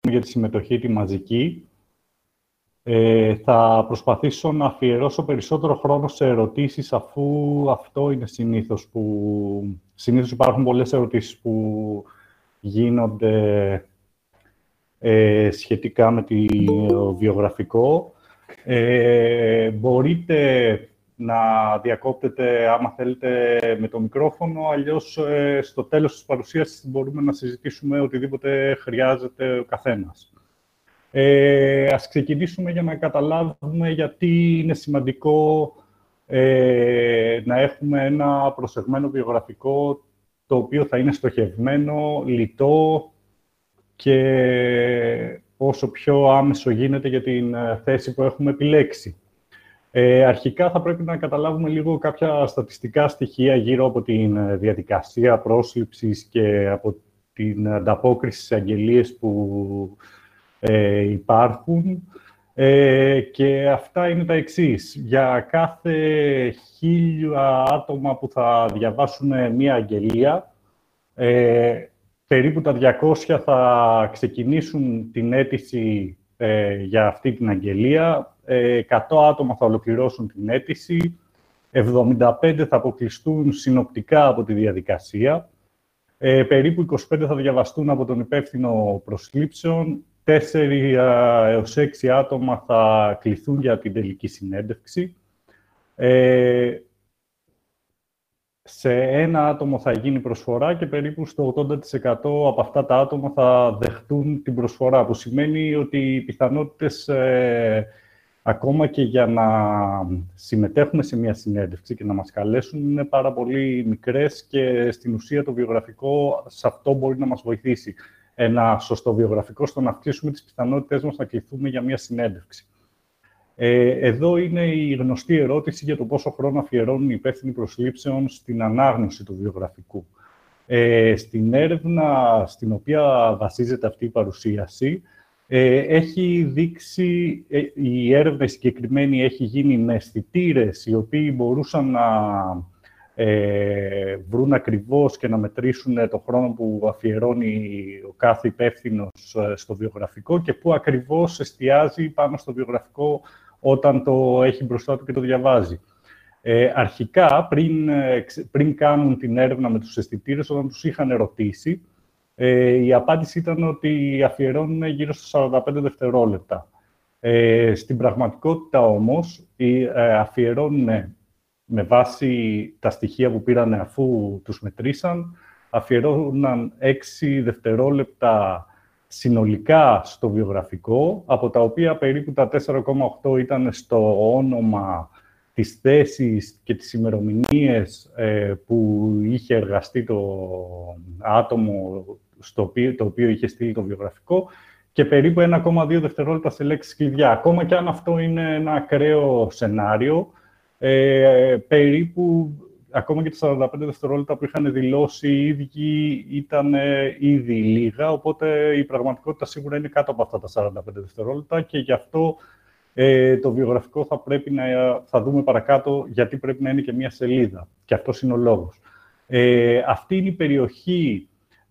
για τη συμμετοχή τη μαζική. Ε, θα προσπαθήσω να αφιερώσω περισσότερο χρόνο σε ερωτήσεις, αφού αυτό είναι συνήθως που... Συνήθως υπάρχουν πολλές ερωτήσεις που γίνονται ε, σχετικά με το βιογραφικό. Ε, μπορείτε να διακόπτετε, άμα θέλετε, με το μικρόφωνο, αλλιώς ε, στο τέλος της παρουσίασης μπορούμε να συζητήσουμε οτιδήποτε χρειάζεται ο καθένας. Ε, ας ξεκινήσουμε για να καταλάβουμε γιατί είναι σημαντικό ε, να έχουμε ένα προσεγμένο βιογραφικό το οποίο θα είναι στοχευμένο, λιτό και όσο πιο άμεσο γίνεται για την ε, θέση που έχουμε επιλέξει. Ε, αρχικά θα πρέπει να καταλάβουμε λίγο κάποια στατιστικά στοιχεία γύρω από την ε, διαδικασία πρόσληψης και από την ανταπόκριση σε αγγελίες που ε, υπάρχουν. Ε, και αυτά είναι τα εξής. Για κάθε χίλια άτομα που θα διαβάσουν μία αγγελία, ε, περίπου τα 200 θα ξεκινήσουν την αίτηση ε, για αυτή την αγγελία, 100 ε, άτομα θα ολοκληρώσουν την αίτηση, 75 θα αποκλειστούν συνοπτικά από τη διαδικασία, ε, περίπου 25 θα διαβαστούν από τον υπεύθυνο προσλήψεων, 4 έως 6 άτομα θα κληθούν για την τελική συνέντευξη. Ε, σε ένα άτομο θα γίνει προσφορά και περίπου στο 80% από αυτά τα άτομα θα δεχτούν την προσφορά, που σημαίνει ότι οι πιθανότητες ε, ακόμα και για να συμμετέχουμε σε μια συνέντευξη και να μας καλέσουν είναι πάρα πολύ μικρές και στην ουσία το βιογραφικό σε αυτό μπορεί να μας βοηθήσει. Ένα σωστό βιογραφικό στο να αυξήσουμε τις πιθανότητες μας να κληθούμε για μια συνέντευξη. Ε, εδώ είναι η γνωστή ερώτηση για το πόσο χρόνο αφιερώνουν οι υπεύθυνοι προσλήψεων στην ανάγνωση του βιογραφικού. Ε, στην έρευνα στην οποία βασίζεται αυτή η παρουσίαση, ε, έχει δείξει, ε, η έρευνα συγκεκριμένη έχει γίνει με αισθητήρες οι οποίοι μπορούσαν να ε, βρουν ακριβώς και να μετρήσουν το χρόνο που αφιερώνει ο κάθε υπεύθυνος ε, στο βιογραφικό και που ακριβώς εστιάζει πάνω στο βιογραφικό όταν το έχει μπροστά του και το διαβάζει. Ε, αρχικά, πριν, πριν κάνουν την έρευνα με τους αισθητήρες, όταν τους είχαν ερωτήσει, ε, η απάντηση ήταν ότι αφιερώνουν γύρω στα 45 δευτερόλεπτα. Ε, στην πραγματικότητα όμως, ε, αφιερώνουν με βάση τα στοιχεία που πήραν αφού τους μετρήσαν, αφιερώνουν 6 δευτερόλεπτα συνολικά στο βιογραφικό, από τα οποία περίπου τα 4,8 ήταν στο όνομα, της θέσης και τις ημερομηνίες ε, που είχε εργαστεί το άτομο στο οποίο, το οποίο είχε στείλει το βιογραφικό και περίπου 1,2 δευτερόλεπτα σε λέξεις κλειδιά. Ακόμα και αν αυτό είναι ένα ακραίο σενάριο, ε, περίπου ακόμα και τα 45 δευτερόλεπτα που είχαν δηλώσει οι ίδιοι ήταν ε, ήδη λίγα, οπότε η πραγματικότητα σίγουρα είναι κάτω από αυτά τα 45 δευτερόλεπτα και γι' αυτό ε, το βιογραφικό θα πρέπει να θα δούμε παρακάτω γιατί πρέπει να είναι και μία σελίδα. Και αυτός είναι ο λόγος. Ε, αυτή είναι η περιοχή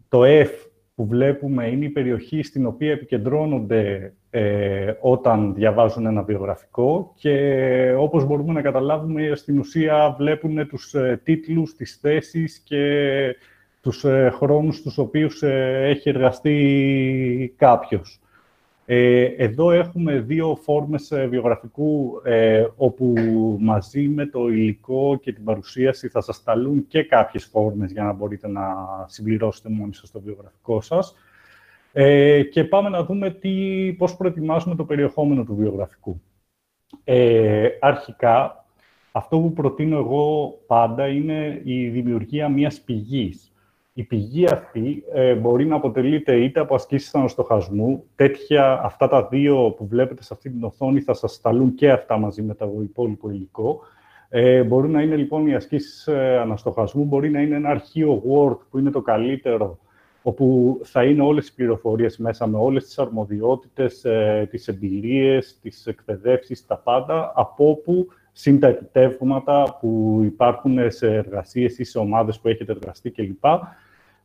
το F που βλέπουμε είναι η περιοχή στην οποία επικεντρώνονται ε, όταν διαβάζουν ένα βιογραφικό και όπως μπορούμε να καταλάβουμε, στην ουσία βλέπουν τους ε, τίτλους, τις θέσεις και τους ε, χρόνους τους οποίους ε, έχει εργαστεί κάποιος. Ε, εδώ έχουμε δύο φόρμες ε, βιογραφικού, ε, όπου μαζί με το υλικό και την παρουσίαση θα σας ταλούν και κάποιες φόρμες για να μπορείτε να συμπληρώσετε μόνοι σας το βιογραφικό σας. Ε, και πάμε να δούμε τι, πώς προετοιμάζουμε το περιεχόμενο του βιογραφικού. Ε, αρχικά, αυτό που προτείνω εγώ πάντα είναι η δημιουργία μιας πηγής η πηγή αυτή ε, μπορεί να αποτελείται είτε από ασκήσεις αναστοχασμού, τέτοια, αυτά τα δύο που βλέπετε σε αυτή την οθόνη θα σας σταλούν και αυτά μαζί με το υπόλοιπο υλικό. Ε, μπορεί να είναι λοιπόν οι ασκήσεις ε, αναστοχασμού, μπορεί να είναι ένα αρχείο Word που είναι το καλύτερο, όπου θα είναι όλες οι πληροφορίες μέσα με όλες τις αρμοδιότητες, ε, τις εμπειρίες, τις εκπαιδεύσεις, τα πάντα, από όπου συν τα επιτεύγματα που υπάρχουν σε εργασίες ή σε ομάδες που έχετε εργαστεί κλπ.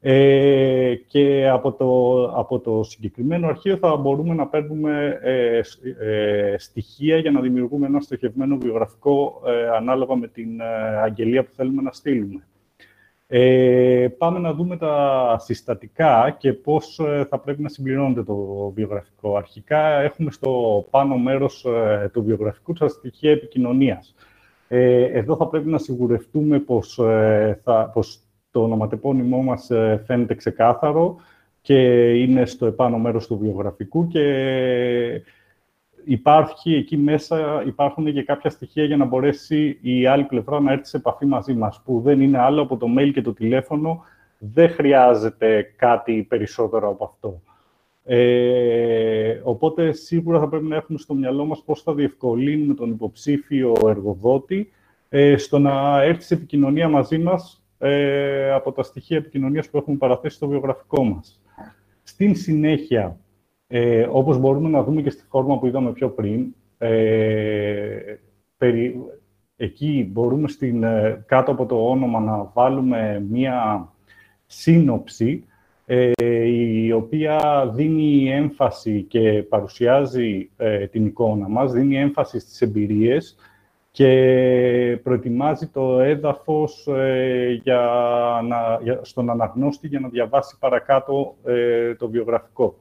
Ε, και από το, από το συγκεκριμένο αρχείο θα μπορούμε να παίρνουμε ε, ε, στοιχεία για να δημιουργούμε ένα στοχευμένο βιογραφικό ε, ανάλογα με την αγγελία που θέλουμε να στείλουμε. πάμε να δούμε τα συστατικά και πώς θα πρέπει να συμπληρώνεται το βιογραφικό. Αρχικά έχουμε στο πάνω μέρος του βιογραφικού τα στοιχεία επικοινωνίας. εδώ θα πρέπει να σιγουρευτούμε πως, θα, πως το ονοματεπώνυμό μας ε, φαίνεται ξεκάθαρο και είναι στο επάνω μέρος του βιογραφικού και υπάρχει εκεί μέσα, υπάρχουν και κάποια στοιχεία για να μπορέσει η άλλη πλευρά να έρθει σε επαφή μαζί μας, που δεν είναι άλλο από το mail και το τηλέφωνο, δεν χρειάζεται κάτι περισσότερο από αυτό. Ε, οπότε, σίγουρα θα πρέπει να έχουμε στο μυαλό μας πώς θα διευκολύνουμε τον υποψήφιο εργοδότη ε, στο να έρθει σε επικοινωνία μαζί μας ε, από τα στοιχεία επικοινωνίας που έχουμε παραθέσει στο βιογραφικό μας. Στην συνέχεια, ε, όπως μπορούμε να δούμε και στη φόρμα που είδαμε πιο πριν, ε, περί, εκεί μπορούμε στην, ε, κάτω από το όνομα να βάλουμε μία σύνοψη ε, η οποία δίνει έμφαση και παρουσιάζει την εικόνα μας, δίνει έμφαση στις εμπειρίες και προετοιμάζει το έδαφος ε, για να, για, στον αναγνώστη για να διαβάσει παρακάτω ε, το βιογραφικό.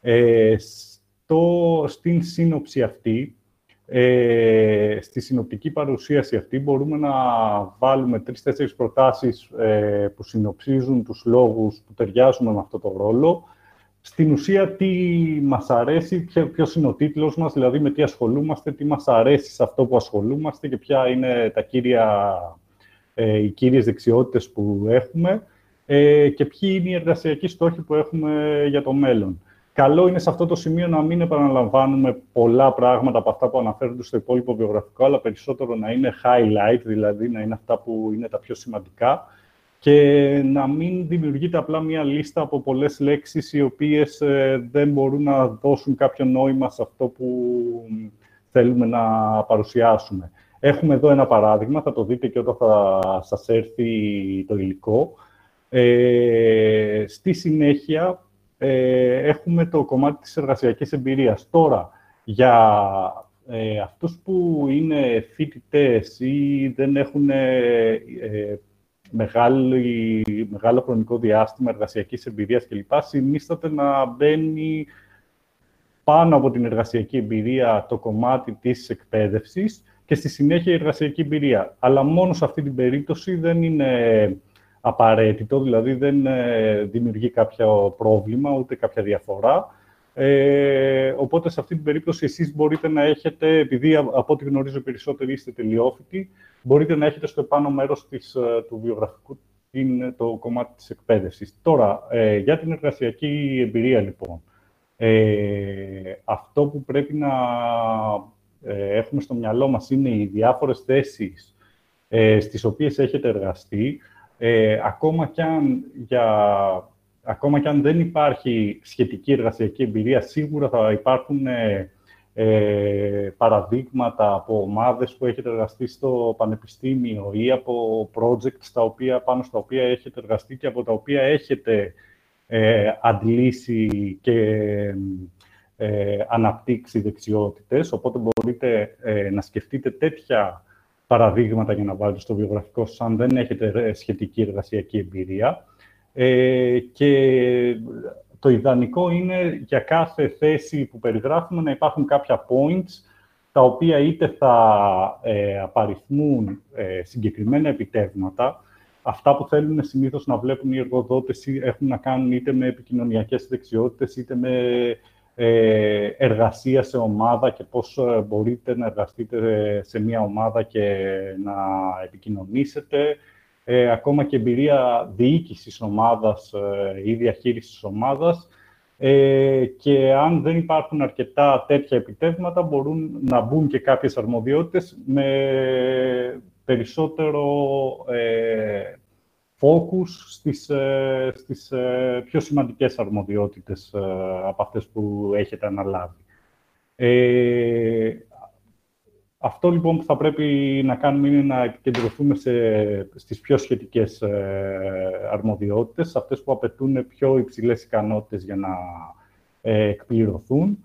Ε, στο, στην σύνοψη αυτή, ε, στη συνοπτική παρουσίαση αυτή, μπορούμε να βάλουμε τρεις-τέσσερις προτάσεις ε, που συνοψίζουν τους λόγους που ταιριάζουν με αυτό το ρόλο, στην ουσία τι μας αρέσει, ποιος είναι ο τίτλος μας, δηλαδή με τι ασχολούμαστε, τι μας αρέσει σε αυτό που ασχολούμαστε και ποια είναι τα κύρια, ε, οι κύριες δεξιότητες που έχουμε ε, και ποιοι είναι οι εργασιακοί στόχοι που έχουμε για το μέλλον. Καλό είναι σε αυτό το σημείο να μην επαναλαμβάνουμε πολλά πράγματα από αυτά που αναφέρονται στο υπόλοιπο βιογραφικό, αλλά περισσότερο να είναι highlight, δηλαδή να είναι αυτά που είναι τα πιο σημαντικά και να μην δημιουργείται απλά μία λίστα από πολλές λέξεις οι οποίες ε, δεν μπορούν να δώσουν κάποιο νόημα σε αυτό που θέλουμε να παρουσιάσουμε. Έχουμε εδώ ένα παράδειγμα, θα το δείτε και όταν θα σας έρθει το υλικό. Ε, στη συνέχεια, ε, έχουμε το κομμάτι της εργασιακής εμπειρίας. Τώρα, για ε, αυτούς που είναι φοιτητές ή δεν έχουν ε, μεγάλη, μεγάλο χρονικό διάστημα εργασιακής εμπειρίας κλπ. Συνίσταται να μπαίνει πάνω από την εργασιακή εμπειρία το κομμάτι της εκπαίδευσης και στη συνέχεια η εργασιακή εμπειρία. Αλλά μόνο σε αυτή την περίπτωση δεν είναι απαραίτητο, δηλαδή δεν ε, δημιουργεί κάποιο πρόβλημα, ούτε κάποια διαφορά. Ε, οπότε, σε αυτή την περίπτωση, εσείς μπορείτε να έχετε, επειδή από ό,τι γνωρίζω περισσότεροι είστε τελειόφοιτοι, μπορείτε να έχετε στο επάνω μέρος της, ε, του βιογραφικού είναι το κομμάτι της εκπαίδευσης. Τώρα, ε, για την εργασιακή εμπειρία, λοιπόν. Ε, αυτό που πρέπει να ε, έχουμε στο μυαλό μας είναι οι διάφορες θέσεις ε, στις οποίες έχετε εργαστεί, ακόμα κι αν για ακόμα και αν δεν υπάρχει σχετική εργασιακή εμπειρία, σίγουρα θα υπάρχουν ε, ε, παραδείγματα από ομάδες που έχετε εργαστεί στο πανεπιστήμιο ή από projects τα οποία, πάνω στα οποία έχετε εργαστεί και από τα οποία έχετε ε, αντλήσει και ε, αναπτύξει δεξιότητες. Οπότε μπορείτε ε, να σκεφτείτε τέτοια παραδείγματα για να βάλετε στο βιογραφικό σας, αν δεν έχετε σχετική εργασιακή εμπειρία. Ε, και το ιδανικό είναι για κάθε θέση που περιγράφουμε να υπάρχουν κάποια points τα οποία είτε θα ε, απαριθμούν ε, συγκεκριμένα επιτεύγματα, αυτά που θέλουν συνήθως να βλέπουν οι εργοδότες έχουν να κάνουν είτε με επικοινωνιακές δεξιότητες, είτε με ε, εργασία σε ομάδα και πώς ε, μπορείτε να εργαστείτε σε μια ομάδα και να επικοινωνήσετε, ε, ακόμα και εμπειρία διοίκησης ομάδας ε, ή διαχείρισης ομάδας ε, και αν δεν υπάρχουν αρκετά τέτοια επιτεύγματα μπορούν να μπουν και κάποιες αρμοδιότητες με περισσότερο ε, focus στις, ε, στις ε, πιο σημαντικές αρμοδιότητες από αυτές που έχετε αναλάβει. Αυτό λοιπόν που θα πρέπει να κάνουμε είναι να επικεντρωθούμε σε, στις πιο σχετικές ε, αρμοδιότητες, αυτές που απαιτούν πιο υψηλές ικανότητες για να ε, εκπληρωθούν.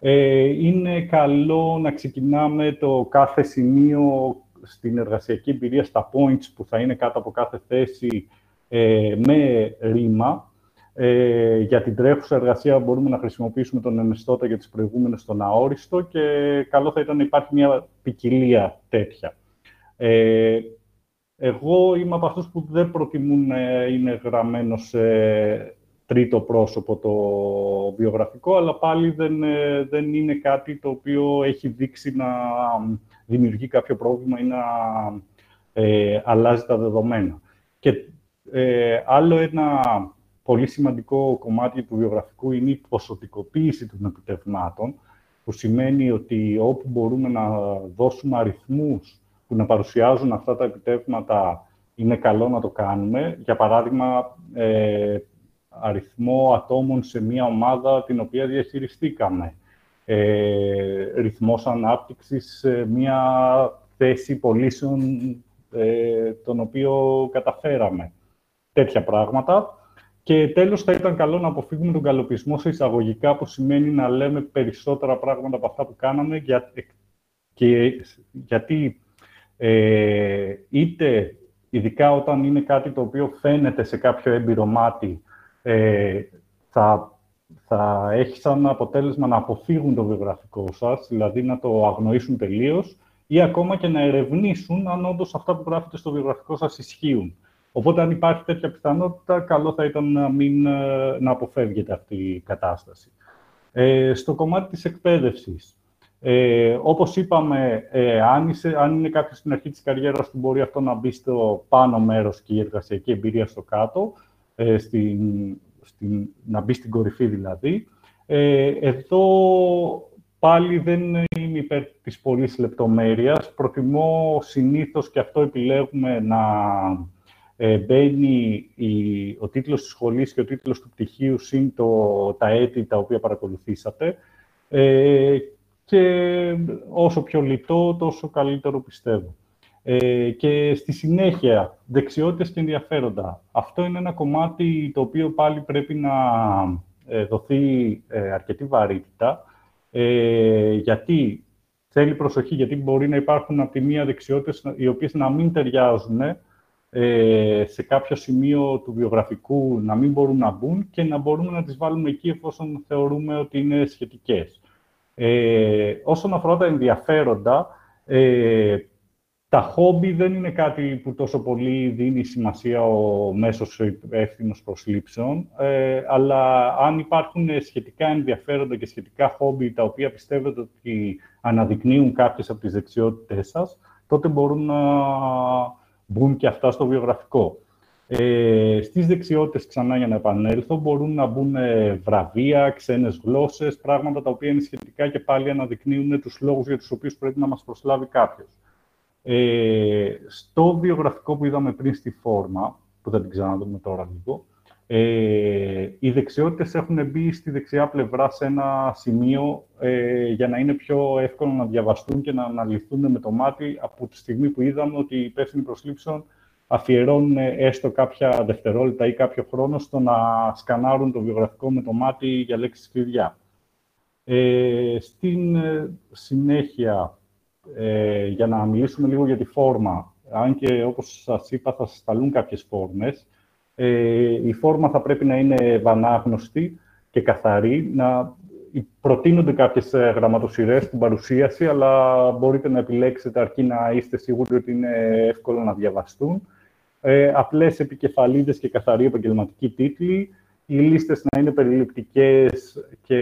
Ε, είναι καλό να ξεκινάμε το κάθε σημείο στην εργασιακή εμπειρία, στα points που θα είναι κάτω από κάθε θέση, ε, με ρήμα. Ε, για την τρέχουσα εργασία μπορούμε να χρησιμοποιήσουμε τον ενεστώτα για τις προηγούμενες στον αόριστο και καλό θα ήταν να υπάρχει μια ποικιλία τέτοια. Ε, εγώ είμαι από αυτούς που δεν προτιμούν να είναι γραμμένο σε τρίτο πρόσωπο το βιογραφικό, αλλά πάλι δεν, ε, δεν είναι κάτι το οποίο έχει δείξει να δημιουργεί κάποιο πρόβλημα ή να ε, αλλάζει τα δεδομένα. Και ε, άλλο ένα πολύ σημαντικό κομμάτι του βιογραφικού είναι η ποσοτικοποίηση των επιτευγμάτων, που σημαίνει ότι όπου μπορούμε να δώσουμε αριθμούς που να παρουσιάζουν αυτά τα επιτεύγματα, είναι καλό να το κάνουμε. Για παράδειγμα, ε, αριθμό ατόμων σε μία ομάδα την οποία διαχειριστήκαμε. Ε, ρυθμός ανάπτυξης σε μία θέση πωλήσεων ε, τον οποίο καταφέραμε. Τέτοια πράγματα. Και τέλος, θα ήταν καλό να αποφύγουμε τον καλοπισμό σε εισαγωγικά, που σημαίνει να λέμε περισσότερα πράγματα από αυτά που κάναμε, για, και, γιατί ε, είτε ειδικά όταν είναι κάτι το οποίο φαίνεται σε κάποιο έμπειρο μάτι, ε, θα, θα έχει σαν αποτέλεσμα να αποφύγουν το βιογραφικό σας, δηλαδή να το αγνοήσουν τελείως, ή ακόμα και να ερευνήσουν αν όντως αυτά που γράφετε στο βιογραφικό σας ισχύουν. Οπότε, αν υπάρχει τέτοια πιθανότητα, καλό θα ήταν να, μην, ε, να αποφεύγεται αυτή η κατάσταση. Ε, στο κομμάτι της εκπαίδευσης, ε, όπως είπαμε, ε, αν, αν είναι κάποιος στην αρχή της καριέρας του, μπορεί αυτό να μπει στο πάνω μέρος και η εργασιακή εμπειρία στο κάτω, ε, στην, στην, να μπει στην κορυφή δηλαδή. Ε, εδώ πάλι δεν είμαι υπέρ της πολλής λεπτομέρειας. Προτιμώ συνήθως, και αυτό επιλέγουμε, να ε, μπαίνει η, ο τίτλος της σχολής και ο τίτλος του πτυχίου συν το, τα έτη τα οποία παρακολουθήσατε. Ε, και όσο πιο λιτό, τόσο καλύτερο πιστεύω. Ε, και στη συνέχεια, δεξιότητες και ενδιαφέροντα. Αυτό είναι ένα κομμάτι το οποίο πάλι πρέπει να ε, δοθεί ε, αρκετή βαρύτητα, ε, γιατί θέλει προσοχή, γιατί μπορεί να υπάρχουν από τη μία δεξιότητες οι οποίες να μην ταιριάζουν ε, σε κάποιο σημείο του βιογραφικού να μην μπορούν να μπουν και να μπορούμε να τις βάλουμε εκεί εφόσον θεωρούμε ότι είναι σχετικές. Ε, όσον αφορά τα ενδιαφέροντα, ε, τα χόμπι δεν είναι κάτι που τόσο πολύ δίνει σημασία ο μέσος υπεύθυνος προσλήψεων, ε, αλλά αν υπάρχουν σχετικά ενδιαφέροντα και σχετικά χόμπι τα οποία πιστεύετε ότι αναδεικνύουν κάποιες από τις δεξιότητές σας, τότε μπορούν να μπουν και αυτά στο βιογραφικό. Ε, στις δεξιότητες, ξανά για να επανέλθω, μπορούν να μπουν ε, βραβεία, ξένες γλώσσες, πράγματα τα οποία είναι σχετικά και πάλι αναδεικνύουν τους λόγους για τους οποίους πρέπει να μας προσλάβει κάποιος. Ε, στο βιογραφικό που είδαμε πριν στη φόρμα, που θα την ξαναδούμε τώρα λίγο, ε, οι δεξιότητες έχουν μπει στη δεξιά πλευρά σε ένα σημείο ε, για να είναι πιο εύκολο να διαβαστούν και να αναλυθούν με το μάτι από τη στιγμή που είδαμε ότι οι υπεύθυνοι προσλήψεων αφιερώνουν έστω κάποια δευτερόλεπτα ή κάποιο χρόνο στο να σκανάρουν το βιογραφικό με το μάτι για λέξεις κλειδιά. Ε, στην ε, συνέχεια, ε, για να μιλήσουμε λίγο για τη φόρμα, αν και όπως σας είπα θα σας σταλούν κάποιες φόρμες, ε, η φόρμα θα πρέπει να είναι ευανάγνωστη και καθαρή, να προτείνονται κάποιες ε, γραμματοσυρές στην παρουσίαση, αλλά μπορείτε να επιλέξετε αρκεί να είστε σίγουροι ότι είναι εύκολο να διαβαστούν. Ε, απλές επικεφαλίδες και καθαρή επαγγελματική τίτλοι, οι λίστες να είναι περιληπτικές και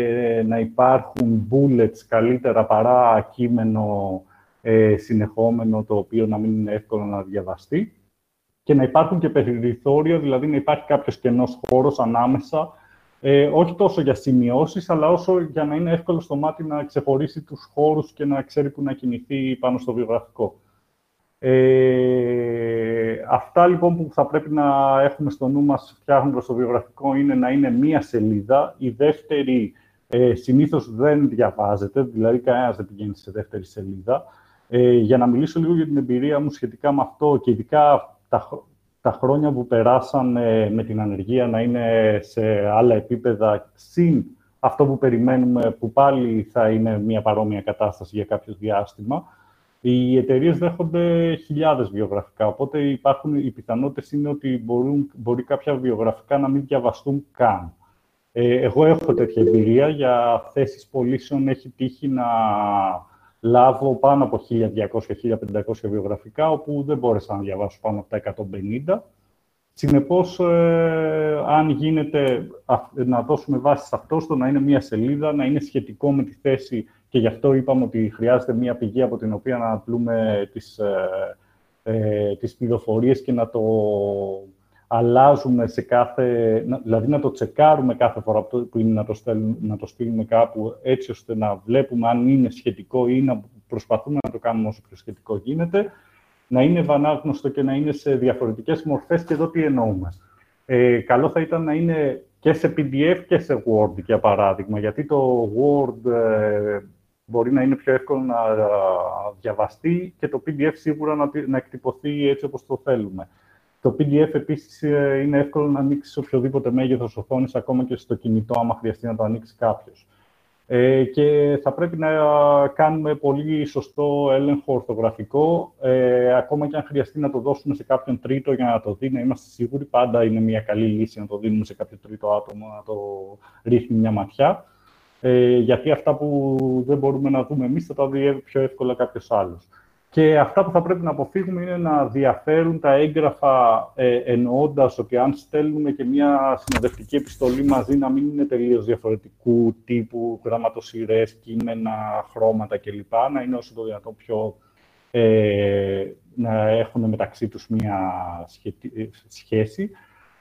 να υπάρχουν bullets καλύτερα παρά κείμενο ε, συνεχόμενο, το οποίο να μην είναι εύκολο να διαβαστεί και να υπάρχουν και περιθώρια, δηλαδή να υπάρχει κάποιος κενός χώρος ανάμεσα, ε, όχι τόσο για σημειώσεις, αλλά όσο για να είναι εύκολο στο μάτι να ξεχωρίσει τους χώρους και να ξέρει που να κινηθεί πάνω στο βιογραφικό. Ε, αυτά λοιπόν που θα πρέπει να έχουμε στο νου μας φτιάχνοντας το βιογραφικό είναι να είναι μία σελίδα. Η δεύτερη ε, συνήθως δεν διαβάζεται, δηλαδή κανένας δεν πηγαίνει σε δεύτερη σελίδα. Ε, για να μιλήσω λίγο για την εμπειρία μου σχετικά με αυτό και ειδικά τα, τα χρόνια που περάσαν με την ανεργία να είναι σε άλλα επίπεδα, συν αυτό που περιμένουμε, που πάλι θα είναι μια παρόμοια κατάσταση για κάποιο διάστημα, οι εταιρείες δέχονται χιλιάδες βιογραφικά. Οπότε υπάρχουν, οι πιθανότητες είναι ότι μπορούν, μπορεί κάποια βιογραφικά να μην διαβαστούν καν. Ε, εγώ έχω τέτοια εμπειρία. Για θέσεις πωλήσεων έχει τύχει να λάβω πάνω από 1.200-1.500 βιογραφικά, όπου δεν μπόρεσα να διαβάσω πάνω από τα 150. Συνεπώς, ε, αν γίνεται να δώσουμε βάση σε αυτό, στο να είναι μία σελίδα, να είναι σχετικό με τη θέση και γι' αυτό είπαμε ότι χρειάζεται μία πηγή από την οποία να αντλούμε τις, ε, ε, τις πληροφορίες και να το αλλάζουμε σε κάθε... Δηλαδή να το τσεκάρουμε κάθε φορά που είναι να το, στέλνουμε, να το στείλουμε κάπου έτσι ώστε να βλέπουμε αν είναι σχετικό ή να προσπαθούμε να το κάνουμε όσο πιο σχετικό γίνεται να είναι βανάγνωστο και να είναι σε διαφορετικές μορφές και εδώ τι εννοούμε. Ε, καλό θα ήταν να είναι και σε PDF και σε Word, για παράδειγμα, γιατί το Word ε, μπορεί να είναι πιο εύκολο να διαβαστεί και το PDF σίγουρα να, να εκτυπωθεί έτσι όπως το θέλουμε. Το PDF επίσης ε, είναι εύκολο να ανοίξει σε οποιοδήποτε μέγεθος οθόνης, ακόμα και στο κινητό, άμα χρειαστεί να το ανοίξει κάποιος. Ε, και θα πρέπει να κάνουμε πολύ σωστό έλεγχο ορθογραφικό, ε, ακόμα και αν χρειαστεί να το δώσουμε σε κάποιον τρίτο για να το δει, να είμαστε σίγουροι. Πάντα είναι μια καλή λύση να το δίνουμε σε κάποιο τρίτο άτομο, να το ρίχνει μια ματιά. Ε, γιατί αυτά που δεν μπορούμε να δούμε εμείς θα τα δει πιο εύκολα κάποιος άλλος. Και αυτά που θα πρέπει να αποφύγουμε είναι να διαφέρουν τα έγγραφα ε, εννοώντας ότι αν στέλνουμε και μια συνοδευτική επιστολή μαζί να μην είναι τελείως διαφορετικού τύπου γραμματοσυρές, κείμενα, χρώματα κλπ. Να είναι όσο το δυνατόν πιο... Ε, να έχουν μεταξύ τους μια σχέση.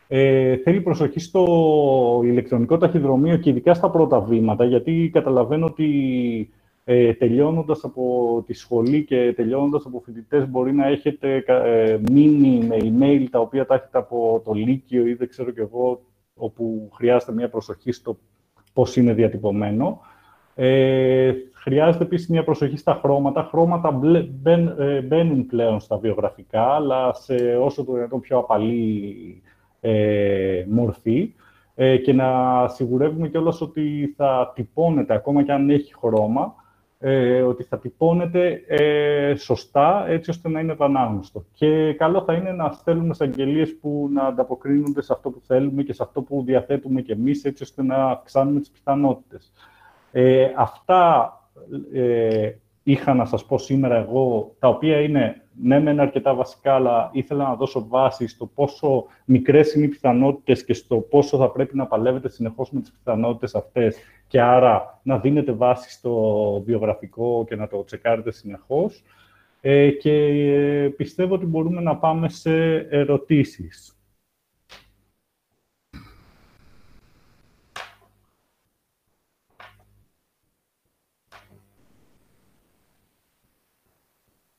Ε, θέλει προσοχή στο ηλεκτρονικό ταχυδρομείο και ειδικά στα πρώτα βήματα, γιατί καταλαβαίνω ότι ε, τελειώνοντας από τη σχολή και τελειώνοντας από φοιτητές μπορεί να έχετε ε, μείνει με email τα οποία τα έχετε από το Λύκειο ή δεν ξέρω κι εγώ, όπου χρειάζεται μια προσοχή στο πώς είναι διατυπωμένο. Ε, χρειάζεται επίσης μια προσοχή στα χρώματα. Χρώματα ε, μπαίνουν πλέον στα βιογραφικά, αλλά σε όσο το δυνατόν πιο απαλή ε, μορφή ε, και να σιγουρεύουμε κιόλας ότι θα τυπώνεται, ακόμα και αν έχει χρώμα, ε, ότι θα τυπώνεται ε, σωστά, έτσι ώστε να είναι επανάγνωστο. Και καλό θα είναι να στέλνουμε εισαγγελίε που να ανταποκρίνονται σε αυτό που θέλουμε και σε αυτό που διαθέτουμε κι εμείς, έτσι ώστε να αυξάνουμε τις πιθανότητες. Ε, αυτά ε, είχα να σας πω σήμερα εγώ, τα οποία είναι ναι, μεν αρκετά βασικά, αλλά ήθελα να δώσω βάση στο πόσο μικρές είναι οι πιθανότητες και στο πόσο θα πρέπει να παλεύετε συνεχώς με τις πιθανότητες αυτές και άρα να δίνετε βάση στο βιογραφικό και να το τσεκάρετε συνεχώς. Ε, και ε, πιστεύω ότι μπορούμε να πάμε σε ερωτήσεις.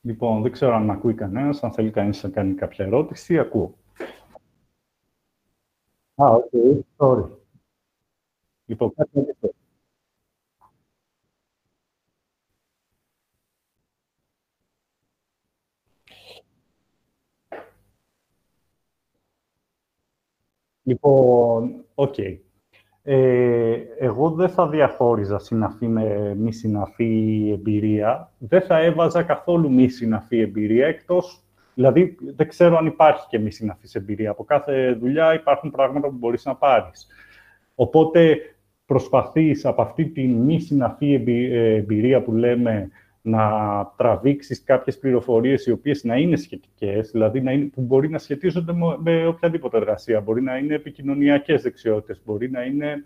Λοιπόν, δεν ξέρω αν ακούει κανένας, αν θέλει κανείς να κάνει κάποια ερώτηση, ακούω. Α, OK, okay, sorry. Λοιπόν, κάτι να Λοιπόν, OK. Okay. Ε, εγώ δεν θα διαχώριζα συναφή με μη συναφή εμπειρία. Δεν θα έβαζα καθόλου μη συναφή εμπειρία, εκτός... Δηλαδή, δεν ξέρω αν υπάρχει και μη συναφής εμπειρία. Από κάθε δουλειά υπάρχουν πράγματα που μπορείς να πάρεις. Οπότε, προσπαθείς από αυτή τη μη συναφή εμπειρία που λέμε να τραβήξεις κάποιες πληροφορίες οι οποίες να είναι σχετικές, δηλαδή να είναι, που μπορεί να σχετίζονται με οποιαδήποτε εργασία. Μπορεί να είναι επικοινωνιακές δεξιότητες, μπορεί να είναι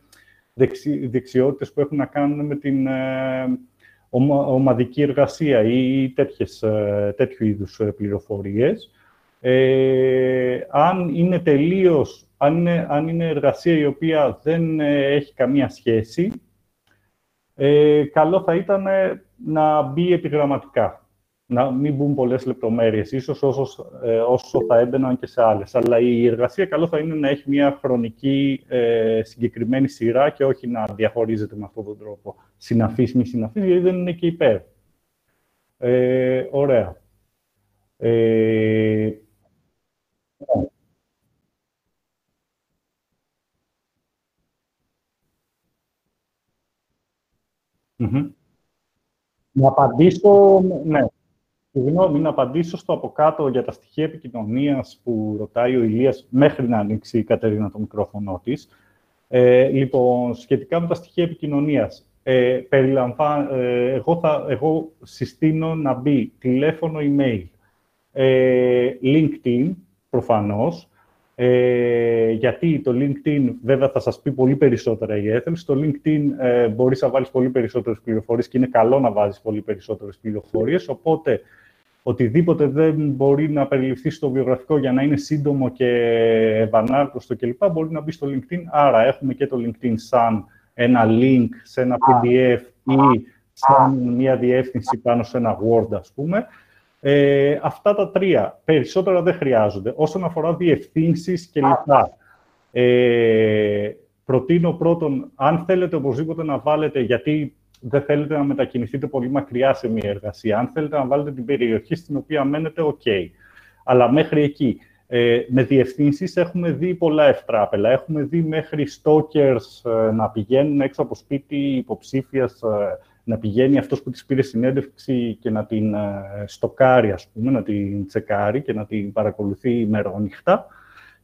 δεξι, δεξιότητες που έχουν να κάνουν με την ε, ομαδική εργασία ή τέτοιες, ε, τέτοιου είδους ε, πληροφορίες. Ε, αν είναι τελείως, αν είναι, αν είναι εργασία η οποία δεν έχει καμία σχέση, ε, καλό θα ήταν να μπει επιγραμματικά. Να μην μπουν πολλές λεπτομέρειες, ίσως όσος, ε, όσο θα έμπαιναν και σε άλλες. Αλλά η εργασία καλό θα είναι να έχει μια χρονική ε, συγκεκριμένη σειρά και όχι να διαχωρίζεται με αυτόν τον τρόπο. Συναφής, μη συναφής, γιατί δεν είναι και υπέρ. Ε, ωραία. Ε, Να απαντήσω, ναι, συγγνώμη, να απαντήσω στο από κάτω για τα στοιχεία επικοινωνίας που ρωτάει ο Ηλίας μέχρι να ανοίξει η Κατερίνα το μικρόφωνο της. Ε, λοιπόν, σχετικά με τα στοιχεία επικοινωνίας, ε, ε, εγώ, θα, εγώ συστήνω να μπει τηλέφωνο, email, ε, LinkedIn, προφανώς, ε, γιατί το LinkedIn, βέβαια, θα σας πει πολύ περισσότερα η Έθελ. Στο LinkedIn ε, μπορείς να βάλεις πολύ περισσότερες πληροφορίες και είναι καλό να βάζεις πολύ περισσότερες πληροφορίες, οπότε οτιδήποτε δεν μπορεί να περιληφθεί στο βιογραφικό για να είναι σύντομο και ευανάγνωστο κλπ. μπορεί να μπει στο LinkedIn. Άρα έχουμε και το LinkedIn σαν ένα link σε ένα PDF ή σαν μια διεύθυνση πάνω σε ένα Word, ας πούμε. Ε, αυτά τα τρία περισσότερα δεν χρειάζονται. Όσον αφορά διευθύνσεις κλπ. Ε, προτείνω πρώτον, αν θέλετε οπωσδήποτε να βάλετε, γιατί δεν θέλετε να μετακινηθείτε πολύ μακριά σε μια εργασία, αν θέλετε να βάλετε την περιοχή στην οποία μένετε, ok. Αλλά μέχρι εκεί. Ε, με διευθύνσεις έχουμε δει πολλά ευτράπελα. Έχουμε δει μέχρι stalkers ε, να πηγαίνουν έξω από σπίτι υποψήφιας ε, να πηγαίνει αυτός που της πήρε συνέντευξη και να την ε, στοκάρει, ας πούμε, να την τσεκάρει και να την παρακολουθεί ημερόνυχτα.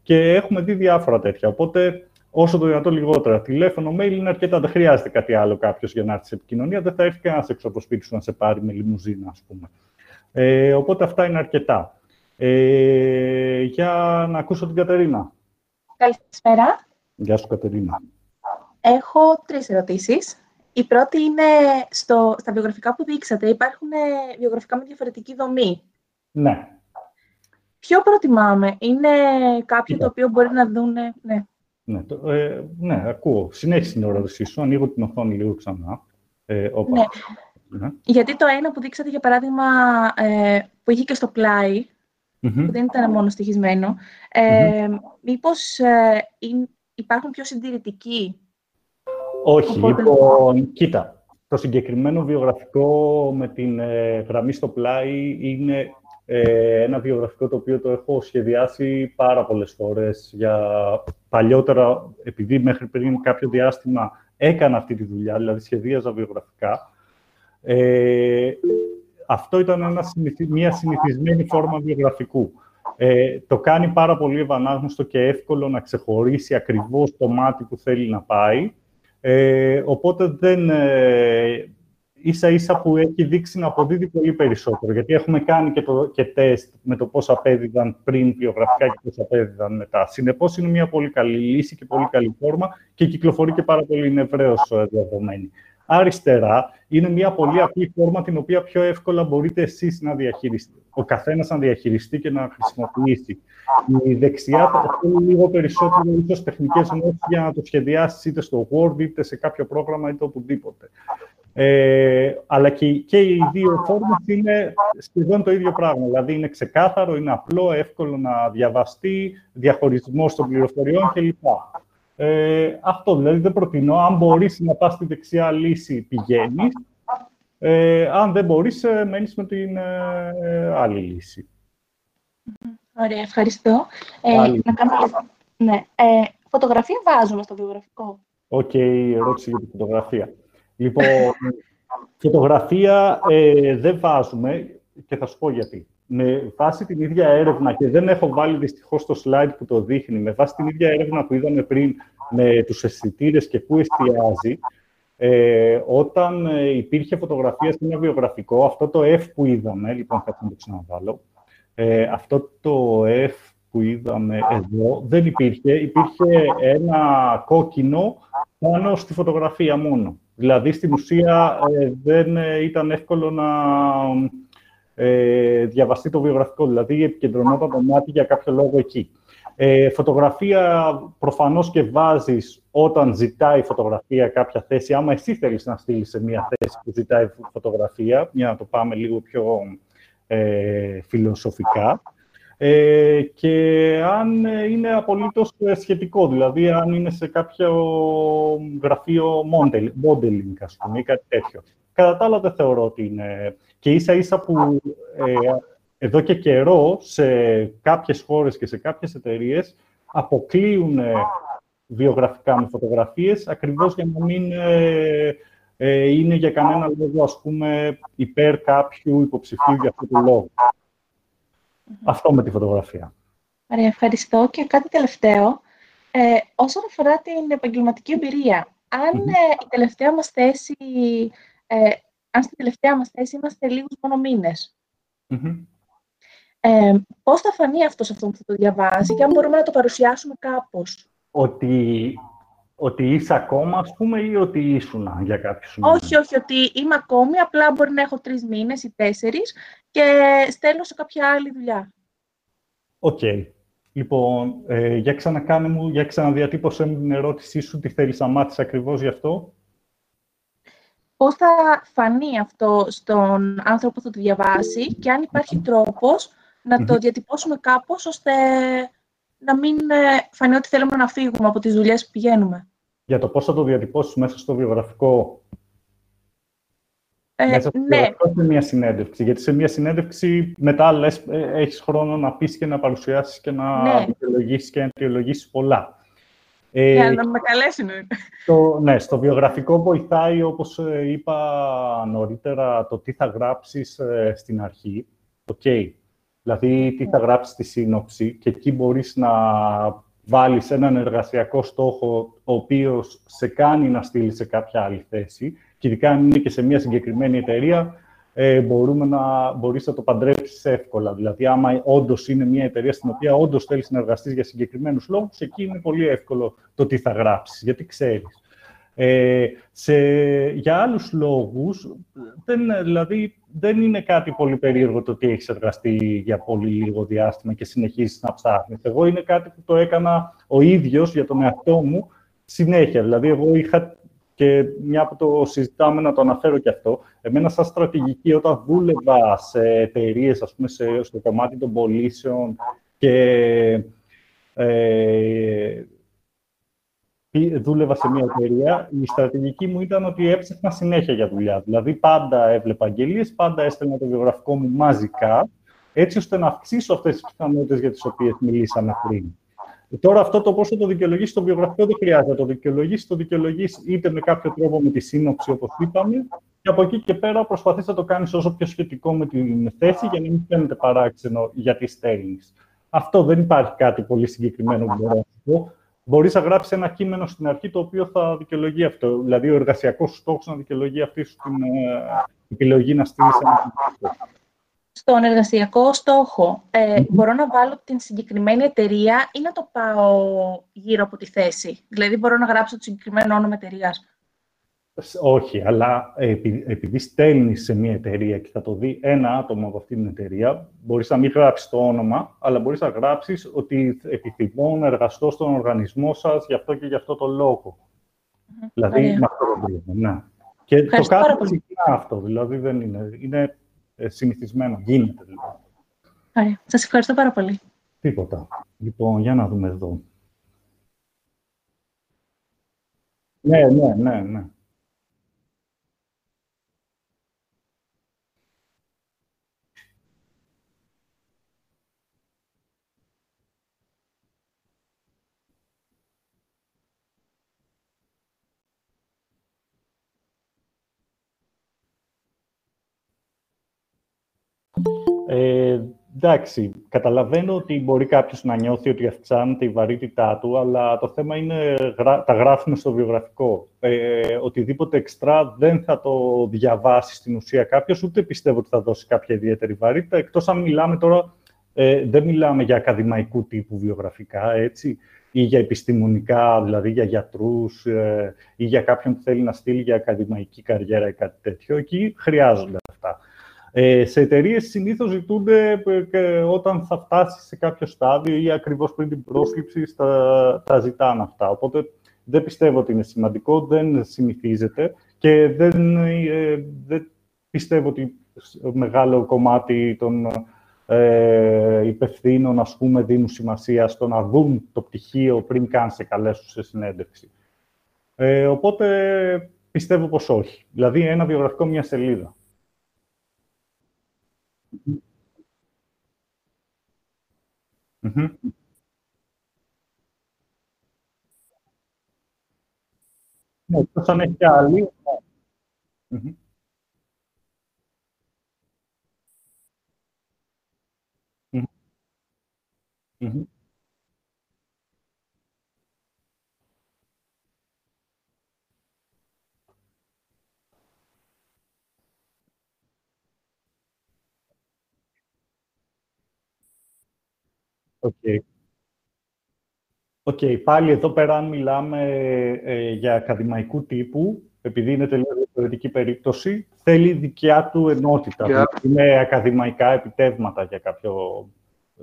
Και έχουμε δει διάφορα τέτοια. Οπότε, όσο το δυνατόν λιγότερα. Τηλέφωνο, mail είναι αρκετά. Δεν χρειάζεται κάτι άλλο κάποιος για να έρθει σε επικοινωνία. Δεν θα έρθει κανένας έξω από το σπίτι σου να σε πάρει με λιμουζίνα, ας πούμε. Ε, οπότε αυτά είναι αρκετά. Ε, για να ακούσω την Κατερίνα. Καλησπέρα. Γεια σου, Κατερίνα. Έχω τρεις ερωτήσεις. Η πρώτη είναι στο, στα βιογραφικά που δείξατε. Υπάρχουν ε, βιογραφικά με διαφορετική δομή. Ναι. Ποιο προτιμάμε, είναι κάποιο το οποίο μπορεί να δουν... Ναι, ναι, το, ε, ναι ακούω. Συνέχισε την ερώτησή σου. Ανοίγω την οθόνη λίγο ξανά. Ε, ναι. ναι. Γιατί το ένα που δείξατε, για παράδειγμα, ε, που είχε και στο πλάι, που δεν ήταν μόνο στοιχισμένο, ε, mm μήπως ε, υπάρχουν πιο συντηρητικοί όχι, λοιπόν, κοίτα, το συγκεκριμένο βιογραφικό με την ε, γραμμή στο πλάι είναι ε, ένα βιογραφικό το οποίο το έχω σχεδιάσει πάρα πολλές φορές. Για παλιότερα, επειδή μέχρι πριν κάποιο διάστημα έκανα αυτή τη δουλειά, δηλαδή σχεδίαζα βιογραφικά, ε, αυτό ήταν ένα, μια συνηθισμένη φόρμα βιογραφικού. Ε, το κάνει πάρα πολύ ευανάγνωστο και εύκολο να ξεχωρίσει ακριβώς το μάτι που θέλει να πάει ε, οπότε δεν, ε, ίσα ίσα που έχει δείξει να αποδίδει πολύ περισσότερο. Γιατί έχουμε κάνει και, το, και τεστ με το πώς απέδιδαν πριν βιογραφικά και πώς απέδιδαν μετά. Συνεπώς είναι μια πολύ καλή λύση και πολύ καλή φόρμα και κυκλοφορεί και πάρα πολύ νευραίως ε, διαδομένη. Αριστερά είναι μια πολύ απλή φόρμα την οποία πιο εύκολα μπορείτε εσείς να διαχειριστείτε. Ο καθένας να διαχειριστεί και να χρησιμοποιήσει. Η δεξιά θα θέλει λίγο περισσότερο ίσως τεχνικές γνώσεις για να το σχεδιάσεις είτε στο Word είτε σε κάποιο πρόγραμμα είτε οπουδήποτε. Ε, αλλά και, και οι δύο φόρμες είναι σχεδόν το ίδιο πράγμα. Δηλαδή είναι ξεκάθαρο, είναι απλό, εύκολο να διαβαστεί, διαχωρισμός των πληροφοριών κλπ. Ε, αυτό δηλαδή δεν προτείνω. Αν μπορείς να πας στη δεξιά λύση, πηγαίνεις. Ε, αν δεν μπορείς, ε, μένεις με την ε, άλλη λύση. Ωραία, ευχαριστώ. Ε, να κάνω... ναι. ε, φωτογραφία βάζουμε στο βιογραφικό. OK, okay, ερώτηση για τη φωτογραφία. Λοιπόν, φωτογραφία ε, δεν βάζουμε και θα σου πω γιατί με βάση την ίδια έρευνα, και δεν έχω βάλει δυστυχώς το slide που το δείχνει, με βάση την ίδια έρευνα που είδαμε πριν με τους αισθητήρες και πού εστιάζει, ε, όταν ε, υπήρχε φωτογραφία σε ένα βιογραφικό, αυτό το F που είδαμε, λοιπόν θα το ξαναβάλω, ε, αυτό το F που είδαμε εδώ δεν υπήρχε, υπήρχε ένα κόκκινο πάνω στη φωτογραφία μόνο. Δηλαδή, στην ουσία, ε, δεν ήταν εύκολο να ε, διαβαστεί το βιογραφικό, δηλαδή επικεντρωνόταν το μάτι για κάποιο λόγο εκεί. Ε, φωτογραφία προφανώς και βάζεις όταν ζητάει φωτογραφία κάποια θέση, άμα εσύ θέλεις να στείλεις σε μια θέση που ζητάει φωτογραφία, για να το πάμε λίγο πιο ε, φιλοσοφικά, ε, και αν είναι απολύτως σχετικό, δηλαδή αν είναι σε κάποιο γραφείο modeling, ας πούμε, ή κάτι τέτοιο. Κατά τα άλλα δεν θεωρώ ότι είναι... Και ίσα ίσα που ε, εδώ και καιρό σε κάποιες χώρες και σε κάποιες εταιρείες αποκλείουν βιογραφικά με φωτογραφίες ακριβώς για να μην ε, είναι για κανένα λόγο, ας πούμε, υπέρ κάποιου υποψηφίου για αυτό το λόγο. Αυτό με τη φωτογραφία. Ωραία, ευχαριστώ. Και κάτι τελευταίο. Ε, όσον αφορά την επαγγελματική εμπειρία, αν ε, η τελευταία μας θέση, ε, αν στην τελευταία μας θέση είμαστε λίγους μόνο μήνες, ε, πώς θα φανεί αυτός σε αυτό που θα το διαβάζει και αν μπορούμε να το παρουσιάσουμε κάπως; Ότι ότι είσαι ακόμα, ας πούμε, ή ότι ήσουν για κάποιους Όχι, όχι, ότι είμαι ακόμη, απλά μπορεί να έχω τρεις μήνες ή τέσσερις και στέλνω σε κάποια άλλη δουλειά. Οκ. Λοιπόν, ε, για ξανακάνε μου, για ξαναδιατύπωσέ μου την ερώτησή σου, τι θέλεις να μάθεις ακριβώς γι' αυτό; Πώς θα φανεί αυτό στον άνθρωπο που θα το διαβάσει και αν υπάρχει τρόπος να το διατυπώσουμε κάπως ώστε να μην ε, φανεί ότι θέλουμε να φύγουμε από τις δουλειές που πηγαίνουμε για το πώς θα το διατυπώσεις μέσα στο βιογραφικό; Ε, μέσα στο ναι. βιογραφικό σε μια συνέντευξη. Γιατί σε μια συνέντευξη μετά λες, ε, έχεις χρόνο να πεις και να παρουσιάσεις και να ναι. και να αιτιολογήσεις πολλά. Ε, Για να με καλέσει, ναι. Το, ναι, στο βιογραφικό βοηθάει, όπως ε, είπα νωρίτερα, το τι θα γράψεις ε, στην αρχή. Okay. Δηλαδή, τι θα γράψεις στη σύνοψη και εκεί μπορείς να βάλεις έναν εργασιακό στόχο ο οποίος σε κάνει να στείλει σε κάποια άλλη θέση και ειδικά αν είναι και σε μια συγκεκριμένη εταιρεία, ε, μπορούμε να, μπορείς να το παντρέψεις εύκολα. Δηλαδή, άμα όντως είναι μια εταιρεία στην οποία όντως θέλεις να εργαστείς για συγκεκριμένους λόγους, εκεί είναι πολύ εύκολο το τι θα γράψεις, γιατί ξέρεις. Ε, σε, για άλλους λόγους, δεν, δηλαδή, δεν είναι κάτι πολύ περίεργο το ότι έχεις εργαστεί για πολύ λίγο διάστημα και συνεχίζεις να ψάχνεις. Εγώ είναι κάτι που το έκανα ο ίδιος για τον εαυτό μου συνέχεια. Δηλαδή, εγώ είχα και μια που το συζητάμε να το αναφέρω και αυτό, εμένα σαν στρατηγική όταν δούλευα σε εταιρείες, ας πούμε, σε, στο κομμάτι των πωλήσεων και ε, δούλευα σε μια εταιρεία, η στρατηγική μου ήταν ότι έψαχνα συνέχεια για δουλειά. Δηλαδή, πάντα έβλεπα αγγελίες, πάντα έστελνα το βιογραφικό μου μαζικά, έτσι ώστε να αυξήσω αυτές τις πιθανότητες για τις οποίες μιλήσαμε πριν. Τώρα, αυτό το πώ θα το δικαιολογήσει το βιογραφικό δεν χρειάζεται να το δικαιολογήσει. Το δικαιολογήσει είτε με κάποιο τρόπο με τη σύνοψη, όπως είπαμε, και από εκεί και πέρα προσπαθείς να το κάνεις όσο πιο σχετικό με την θέση για να μην φαίνεται παράξενο γιατί στέλνει. Αυτό δεν υπάρχει κάτι πολύ συγκεκριμένο που μπορώ να πω μπορείς να γράψεις ένα κείμενο στην αρχή το οποίο θα δικαιολογεί αυτό. Δηλαδή, ο εργασιακός στόχος να δικαιολογεί αυτή σου την ε, επιλογή να στείλεις ένα Στον εργασιακό στόχο, ε, μπορώ να βάλω την συγκεκριμένη εταιρεία ή να το πάω γύρω από τη θέση; Δηλαδή, μπορώ να γράψω το συγκεκριμένο όνομα εταιρείας; Όχι, αλλά επειδή στέλνεις σε μια εταιρεία και θα το δει ένα άτομο από αυτή την εταιρεία, μπορείς να μην γράψεις το όνομα, αλλά μπορείς να γράψεις ότι επιθυμώ να εργαστώ στον οργανισμό σας γι' αυτό και γι' αυτό το λόγο. Mm-hmm. Δηλαδή, με αυτό το τρόπο. Ναι. Και Ευχαριστώ το κάνω συχνά αυτό, δηλαδή δεν είναι. Είναι ε, συνηθισμένο, γίνεται δηλαδή. Ωραία. Σας ευχαριστώ πάρα πολύ. Τίποτα. Λοιπόν, για να δούμε εδώ. Ναι, ναι, ναι, ναι. Ε, εντάξει, καταλαβαίνω ότι μπορεί κάποιος να νιώθει ότι αυξάνεται η βαρύτητά του, αλλά το θέμα είναι τα γράφουμε στο βιογραφικό. Ε, οτιδήποτε εξτρά δεν θα το διαβάσει στην ουσία κάποιος, ούτε πιστεύω ότι θα δώσει κάποια ιδιαίτερη βαρύτητα, εκτός αν μιλάμε τώρα, ε, δεν μιλάμε για ακαδημαϊκού τύπου βιογραφικά, έτσι, ή για επιστημονικά, δηλαδή για γιατρούς ε, ή για κάποιον που θέλει να στείλει για ακαδημαϊκή καριέρα ή κάτι τέτοιο. Εκεί χρειάζονται αυτά. Ε, σε εταιρείες συνήθως ζητούνται ε, όταν θα φτάσεις σε κάποιο στάδιο ή ακριβώς πριν την πρόσληψη, τα, τα ζητάνε αυτά. Οπότε δεν πιστεύω ότι είναι σημαντικό, δεν συνηθίζεται και δεν, ε, δεν πιστεύω ότι μεγάλο κομμάτι των ε, υπευθύνων, ας πούμε, δίνουν σημασία στο να δουν το πτυχίο πριν καν σε καλέσουν σε συνέντευξη. Ε, οπότε πιστεύω πως όχι. Δηλαδή, ένα βιογραφικό μια σελίδα. Mm-hmm. Ναι, εκτός αν έχει άλλη. Mm-hmm. Mm-hmm. Okay. Okay. Πάλι εδώ πέρα, αν μιλάμε ε, για ακαδημαϊκού τύπου, επειδή είναι τελείως διαφορετική περίπτωση, θέλει δικιά του ενότητα. Yeah. Είναι ακαδημαϊκά επιτεύγματα για κάποιο,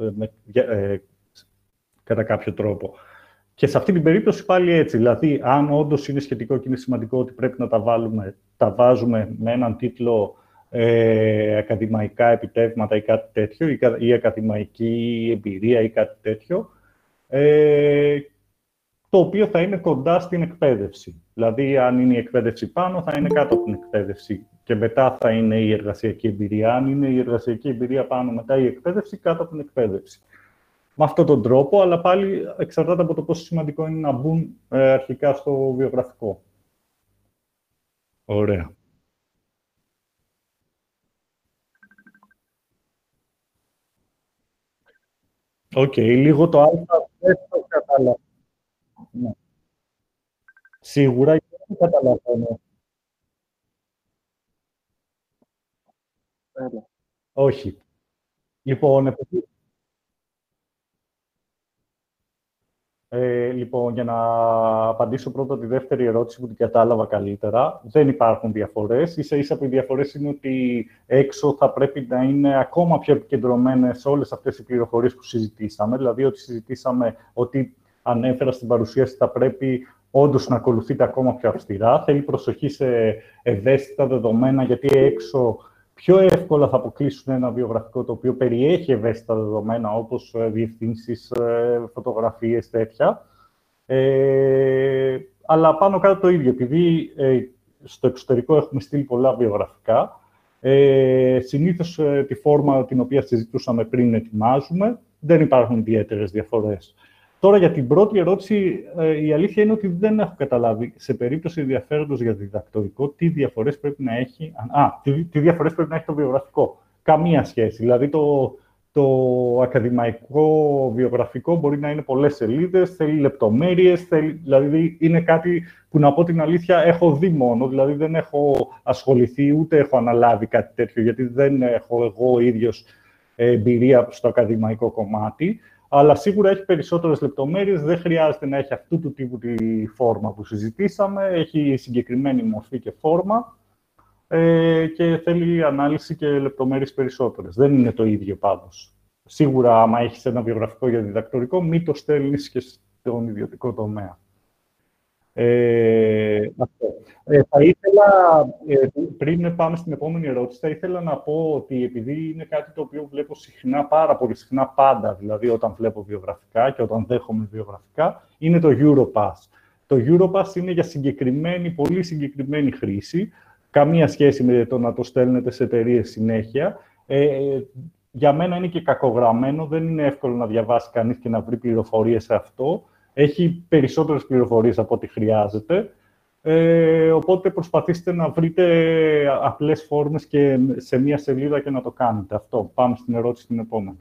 ε, με, για, ε, κατά κάποιο τρόπο. Και σε αυτή την περίπτωση πάλι έτσι. Δηλαδή, αν όντως είναι σχετικό και είναι σημαντικό ότι πρέπει να τα βάλουμε, τα βάζουμε με έναν τίτλο ε, ακαδημαϊκά επιτεύγματα ή κάτι τέτοιο, ή, ή ακαδημαϊκή εμπειρία ή κάτι τέτοιο, ε, το οποίο θα είναι κοντά στην εκπαίδευση. Δηλαδή, αν είναι η εκπαίδευση πάνω, θα είναι κάτω από την εκπαίδευση και μετά θα είναι η εργασιακή εμπειρία. Αν είναι η εργασιακή εμπειρία πάνω, μετά η εκπαίδευση, κάτω από την εκπαίδευση. Με αυτόν τον τρόπο, αλλά πάλι εξαρτάται από το πόσο σημαντικό είναι να μπουν ε, αρχικά στο βιογραφικό. Ωραία. OK, okay, λίγο το α δεν το καταλαβαίνω. Ναι. Σίγουρα δεν το καταλαβαίνω. Όχι. Λοιπόν, επειδή Ε, λοιπόν, για να απαντήσω πρώτα τη δεύτερη ερώτηση που την κατάλαβα καλύτερα, δεν υπάρχουν διαφορές. Ίσα ίσα που οι διαφορές είναι ότι έξω θα πρέπει να είναι ακόμα πιο επικεντρωμένες όλες αυτές οι πληροφορίες που συζητήσαμε. Δηλαδή, ότι συζητήσαμε ότι ανέφερα στην παρουσίαση θα πρέπει όντως να ακολουθείτε ακόμα πιο αυστηρά. Θέλει προσοχή σε ευαίσθητα δεδομένα, γιατί έξω πιο εύκολα θα αποκλείσουν ένα βιογραφικό το οποίο περιέχει ευαίσθητα δεδομένα, όπως ε, διευθύνσεις, ε, φωτογραφίες, τέτοια. Ε, αλλά πάνω κάτω το ίδιο, επειδή ε, στο εξωτερικό έχουμε στείλει πολλά βιογραφικά, ε, συνήθως τη φόρμα την οποία συζητούσαμε πριν ετοιμάζουμε, δεν υπάρχουν ιδιαίτερες διαφορές. Τώρα, για την πρώτη ερώτηση, ε, η αλήθεια είναι ότι δεν έχω καταλάβει σε περίπτωση ενδιαφέροντος για διδακτορικό τι διαφορές πρέπει να έχει, α, τι, τι διαφορές πρέπει να έχει το βιογραφικό. Καμία σχέση. Δηλαδή, το, το ακαδημαϊκό βιογραφικό μπορεί να είναι πολλές σελίδες, θέλει λεπτομέρειες, θέλει, δηλαδή είναι κάτι που να πω την αλήθεια έχω δει μόνο, δηλαδή δεν έχω ασχοληθεί ούτε έχω αναλάβει κάτι τέτοιο, γιατί δεν έχω εγώ ίδιος εμπειρία στο ακαδημαϊκό κομμάτι αλλά σίγουρα έχει περισσότερες λεπτομέρειες, δεν χρειάζεται να έχει αυτού του τύπου τη φόρμα που συζητήσαμε, έχει συγκεκριμένη μορφή και φόρμα ε, και θέλει ανάλυση και λεπτομέρειες περισσότερες. Δεν είναι το ίδιο πάντως. Σίγουρα, άμα έχεις ένα βιογραφικό για διδακτορικό, μην το στέλνεις και στον ιδιωτικό τομέα. Ε, ε, θα ήθελα, ε, πριν πάμε στην επόμενη ερώτηση, θα ήθελα να πω ότι επειδή είναι κάτι το οποίο βλέπω συχνά, πάρα πολύ συχνά πάντα, δηλαδή όταν βλέπω βιογραφικά και όταν δέχομαι βιογραφικά, είναι το Europass. Το Europass είναι για συγκεκριμένη, πολύ συγκεκριμένη χρήση, καμία σχέση με το να το στέλνετε σε εταιρείες συνέχεια. Ε, για μένα είναι και κακογραμμένο, δεν είναι εύκολο να διαβάσει κανείς και να βρει πληροφορίες σε αυτό έχει περισσότερες πληροφορίες από ό,τι χρειάζεται. Ε, οπότε προσπαθήστε να βρείτε απλές φόρμες και σε μία σελίδα και να το κάνετε. Αυτό. Πάμε στην ερώτηση την επόμενη.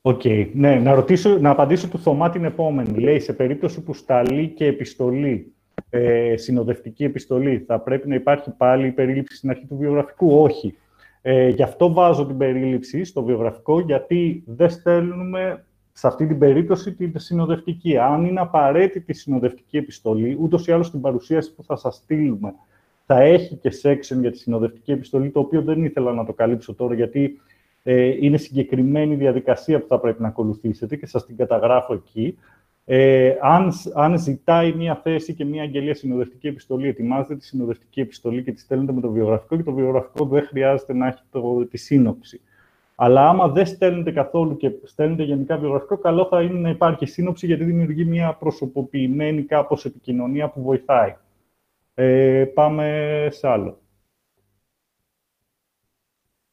OK. Okay. Ναι, να, ρωτήσω, να απαντήσω του Θωμά την επόμενη. Λέει, σε περίπτωση που σταλεί και επιστολή, ε, συνοδευτική επιστολή, θα πρέπει να υπάρχει πάλι η περίληψη στην αρχή του βιογραφικού; Όχι. Ε, γι' αυτό βάζω την περίληψη στο βιογραφικό, γιατί δεν στέλνουμε σε αυτή την περίπτωση την συνοδευτική. Αν είναι απαραίτητη η συνοδευτική επιστολή, ούτως ή άλλως στην παρουσίαση που θα σας στείλουμε, θα έχει και section για τη συνοδευτική επιστολή, το οποίο δεν ήθελα να το καλύψω τώρα, γιατί ε, είναι συγκεκριμένη διαδικασία που θα πρέπει να ακολουθήσετε και σας την καταγράφω εκεί. Ε, αν, αν ζητάει μια θέση και μια αγγελία συνοδευτική επιστολή, ετοιμάζετε τη συνοδευτική επιστολή και τη στέλνετε με το βιογραφικό και το βιογραφικό δεν χρειάζεται να έχει το, τη σύνοψη. Αλλά άμα δεν στέλνετε καθόλου και στέλνετε γενικά βιογραφικό, καλό θα είναι να υπάρχει σύνοψη, γιατί δημιουργεί μια προσωποποιημένη κάπως επικοινωνία που βοηθάει. Ε, πάμε σε άλλο.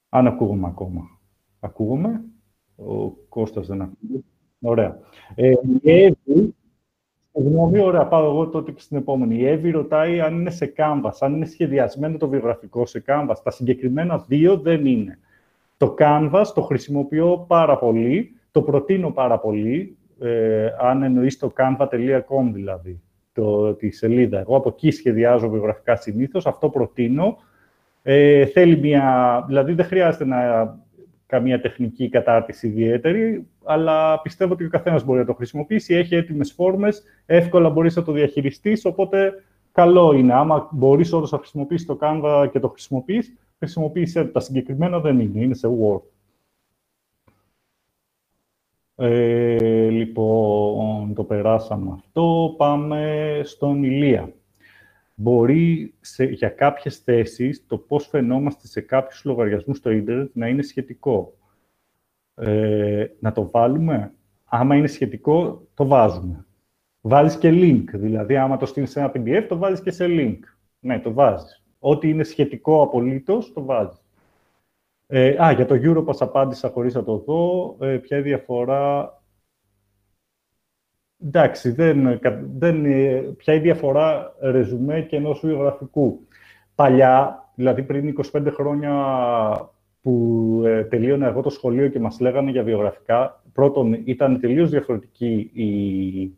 Αν ακούγουμε ακόμα. Ακούγουμε. Ο Κώστας δεν ακούγεται. Ωραία. Ε, η Εύη, συγγνώμη, ωραία, πάω εγώ τότε και στην επόμενη. Η Εύη ρωτάει αν είναι σε Canvas, αν είναι σχεδιασμένο το βιογραφικό σε Canvas. Τα συγκεκριμένα δύο δεν είναι. Το Canvas το χρησιμοποιώ πάρα πολύ, το προτείνω πάρα πολύ, ε, αν εννοείς το canva.com δηλαδή, το, τη σελίδα. Εγώ από εκεί σχεδιάζω βιογραφικά συνήθως, αυτό προτείνω. Ε, θέλει μια, δηλαδή δεν χρειάζεται να καμία τεχνική κατάρτιση ιδιαίτερη, αλλά πιστεύω ότι ο καθένας μπορεί να το χρησιμοποιήσει, έχει έτοιμες φόρμες, εύκολα μπορείς να το διαχειριστείς, οπότε καλό είναι. Άμα μπορείς όντως να χρησιμοποιήσεις το Canva και το χρησιμοποιείς, χρησιμοποίησε τα συγκεκριμένα δεν είναι, είναι σε Word. Ε, λοιπόν, το περάσαμε αυτό. Πάμε στον Ηλία. Μπορεί σε, για κάποιες θέσεις το πώς φαινόμαστε σε κάποιους λογαριασμούς στο ίντερνετ να είναι σχετικό. Ε, να το βάλουμε. Άμα είναι σχετικό, το βάζουμε. Βάζεις και link. Δηλαδή, άμα το στείλεις σε ένα PDF, το βάζεις και σε link. Ναι, το βάζεις. Ό,τι είναι σχετικό απολύτως, το βάζεις. Ε, α, για το Europass απάντησα χωρίς να το δω. Ε, ποια διαφορά... Εντάξει, δεν, δεν, ε, ποια η διαφορά ρεζουμέ και ενός βιογραφικού; Παλιά, δηλαδή πριν 25 χρόνια που ε, τελείωνα εγώ το σχολείο και μας λέγανε για βιογραφικά, πρώτον ήταν τελείως διαφορετική η,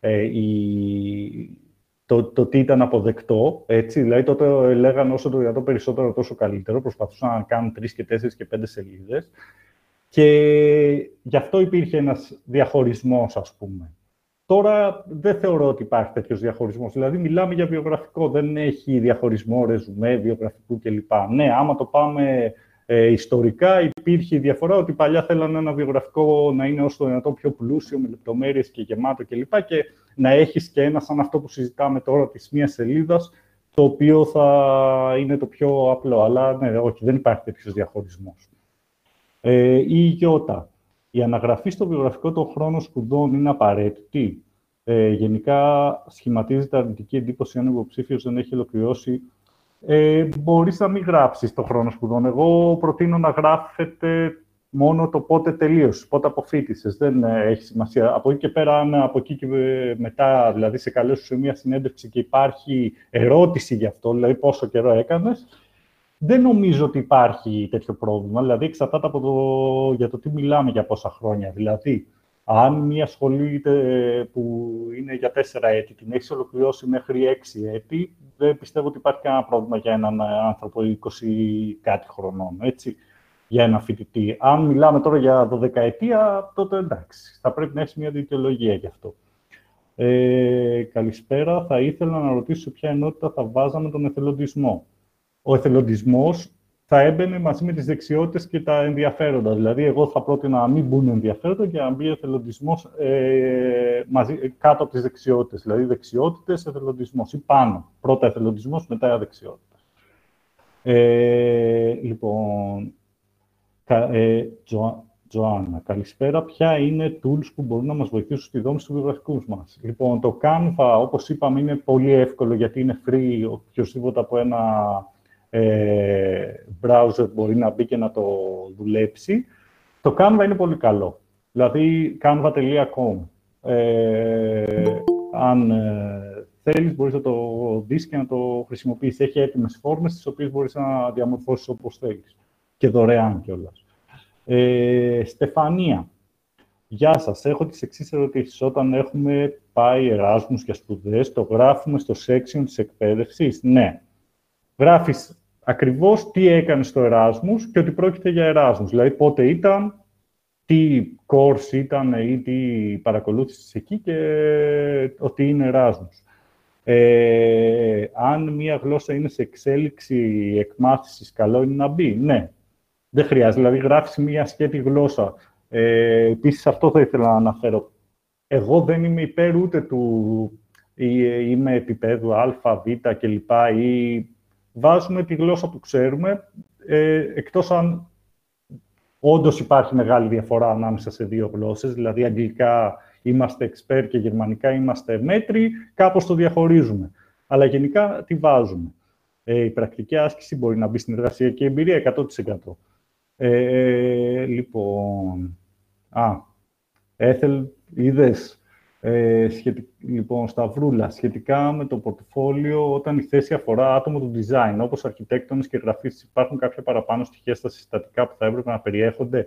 ε, η, το, το τι ήταν αποδεκτό. Έτσι. Δηλαδή, τότε λέγανε όσο το δυνατόν περισσότερο, τόσο καλύτερο. Προσπαθούσαν να κάνουν τρεις και τέσσερις και πέντε σελίδες. Και γι' αυτό υπήρχε ένας διαχωρισμός, ας πούμε. Τώρα δεν θεωρώ ότι υπάρχει τέτοιος διαχωρισμός. Δηλαδή, μιλάμε για βιογραφικό. Δεν έχει διαχωρισμό ρεζουμέ, βιογραφικού κλπ. Ναι, άμα το πάμε ε, ιστορικά, υπήρχε η διαφορά ότι παλιά θέλανε ένα βιογραφικό να είναι όσο το δυνατόν πιο πλούσιο, με λεπτομέρειες και γεμάτο κλπ. Και να έχεις και ένα σαν αυτό που συζητάμε τώρα της μία σελίδας, το οποίο θα είναι το πιο απλό. Αλλά ναι, όχι, δεν υπάρχει τέτοιος διαχωρισμός. Ε, η Γιώτα. Η αναγραφή στο βιογραφικό των χρόνων σπουδών είναι απαραίτητη. Ε, γενικά, σχηματίζεται αρνητική εντύπωση αν ο υποψήφιος δεν έχει ολοκληρώσει. Ε, μπορείς να μην γράψεις το χρόνο σπουδών. Εγώ προτείνω να γράφετε μόνο το πότε τελείωσες, πότε αποφύτησες. Δεν ε, έχει σημασία. Από εκεί και πέρα, αν από εκεί και μετά, δηλαδή σε καλέσουν σε μια συνέντευξη και υπάρχει ερώτηση γι' αυτό, δηλαδή πόσο καιρό έκανες, δεν νομίζω ότι υπάρχει τέτοιο πρόβλημα. Δηλαδή, εξαρτάται από το, για το τι μιλάμε για πόσα χρόνια. Δηλαδή, αν μια σχολή που είναι για τέσσερα έτη την έχει ολοκληρώσει μέχρι έξι έτη, δεν πιστεύω ότι υπάρχει κανένα πρόβλημα για έναν άνθρωπο 20 κάτι χρονών. Έτσι για ένα φοιτητή. Αν μιλάμε τώρα για 12 ετία, τότε εντάξει, θα πρέπει να έχεις μια δικαιολογία γι' αυτό. Ε, καλησπέρα. Θα ήθελα να ρωτήσω σε ποια ενότητα θα βάζαμε τον εθελοντισμό. Ο εθελοντισμός θα έμπαινε μαζί με τις δεξιότητες και τα ενδιαφέροντα. Δηλαδή, εγώ θα πρότεινα να μην μπουν ενδιαφέροντα και να μπει εθελοντισμός ε, μαζί, κάτω από τις δεξιότητες. Δηλαδή, δεξιότητες, εθελοντισμός ή πάνω. Πρώτα εθελοντισμός, μετά δεξιότητες. Ε, λοιπόν, ε, Τζοάννα, καλησπέρα. Ποια είναι tools που μπορούν να μας βοηθήσουν στη δόμηση του βιογραφικού μας; Λοιπόν, το Canva, όπως είπαμε, είναι πολύ εύκολο γιατί είναι free. Οποιοςδήποτε από ένα ε, browser μπορεί να μπει και να το δουλέψει. Το Canva είναι πολύ καλό. Δηλαδή, canva.com. Ε, αν ε, θέλεις, μπορείς να το δεις και να το χρησιμοποιήσεις. Έχει έτοιμες φόρμες, τις οποίες μπορείς να διαμορφώσεις όπως θέλεις. Και δωρεάν κιόλας. Ε, Στεφανία, γεια σας. Έχω τις εξής ερωτήσεις. Όταν έχουμε πάει Εράσμους για σπουδές, το γράφουμε στο section της εκπαίδευσης; Ναι. Γράφεις ακριβώς τι έκανε στο Εράσμους και ότι πρόκειται για Εράσμους. Δηλαδή, πότε ήταν, τι course ήταν ή τι παρακολούθησες εκεί και ότι είναι Εράσμους. Ε, αν μία γλώσσα είναι σε εξέλιξη εκμάθησης, καλό είναι να μπει. Ναι, δεν χρειάζεται. Δηλαδή, γράφεις μια σκέτη γλώσσα. Ε, Επίσης, αυτό θα ήθελα να αναφέρω. Εγώ δεν είμαι υπέρ ούτε του ή είμαι επίπεδου α, β κλπ. ή βάζουμε τη γλώσσα που ξέρουμε, ε, εκτός αν Όντως υπάρχει μεγάλη διαφορά ανάμεσα σε δύο γλώσσες, δηλαδή αγγλικά είμαστε expert και γερμανικά είμαστε μέτροι, κάπως το διαχωρίζουμε. Αλλά γενικά τι βάζουμε. Ε, η πρακτική άσκηση μπορεί να μπει στην εργασιακή εμπειρία 100%. Ε, λοιπόν, α, έθελ, είδες, ε, λοιπόν, Σταυρούλα, σχετικά με το πορτοφόλιο, όταν η θέση αφορά άτομο του design, όπως αρχιτέκτονες και γραφείς, υπάρχουν κάποια παραπάνω στοιχεία στα συστατικά που θα έπρεπε να περιέχονται.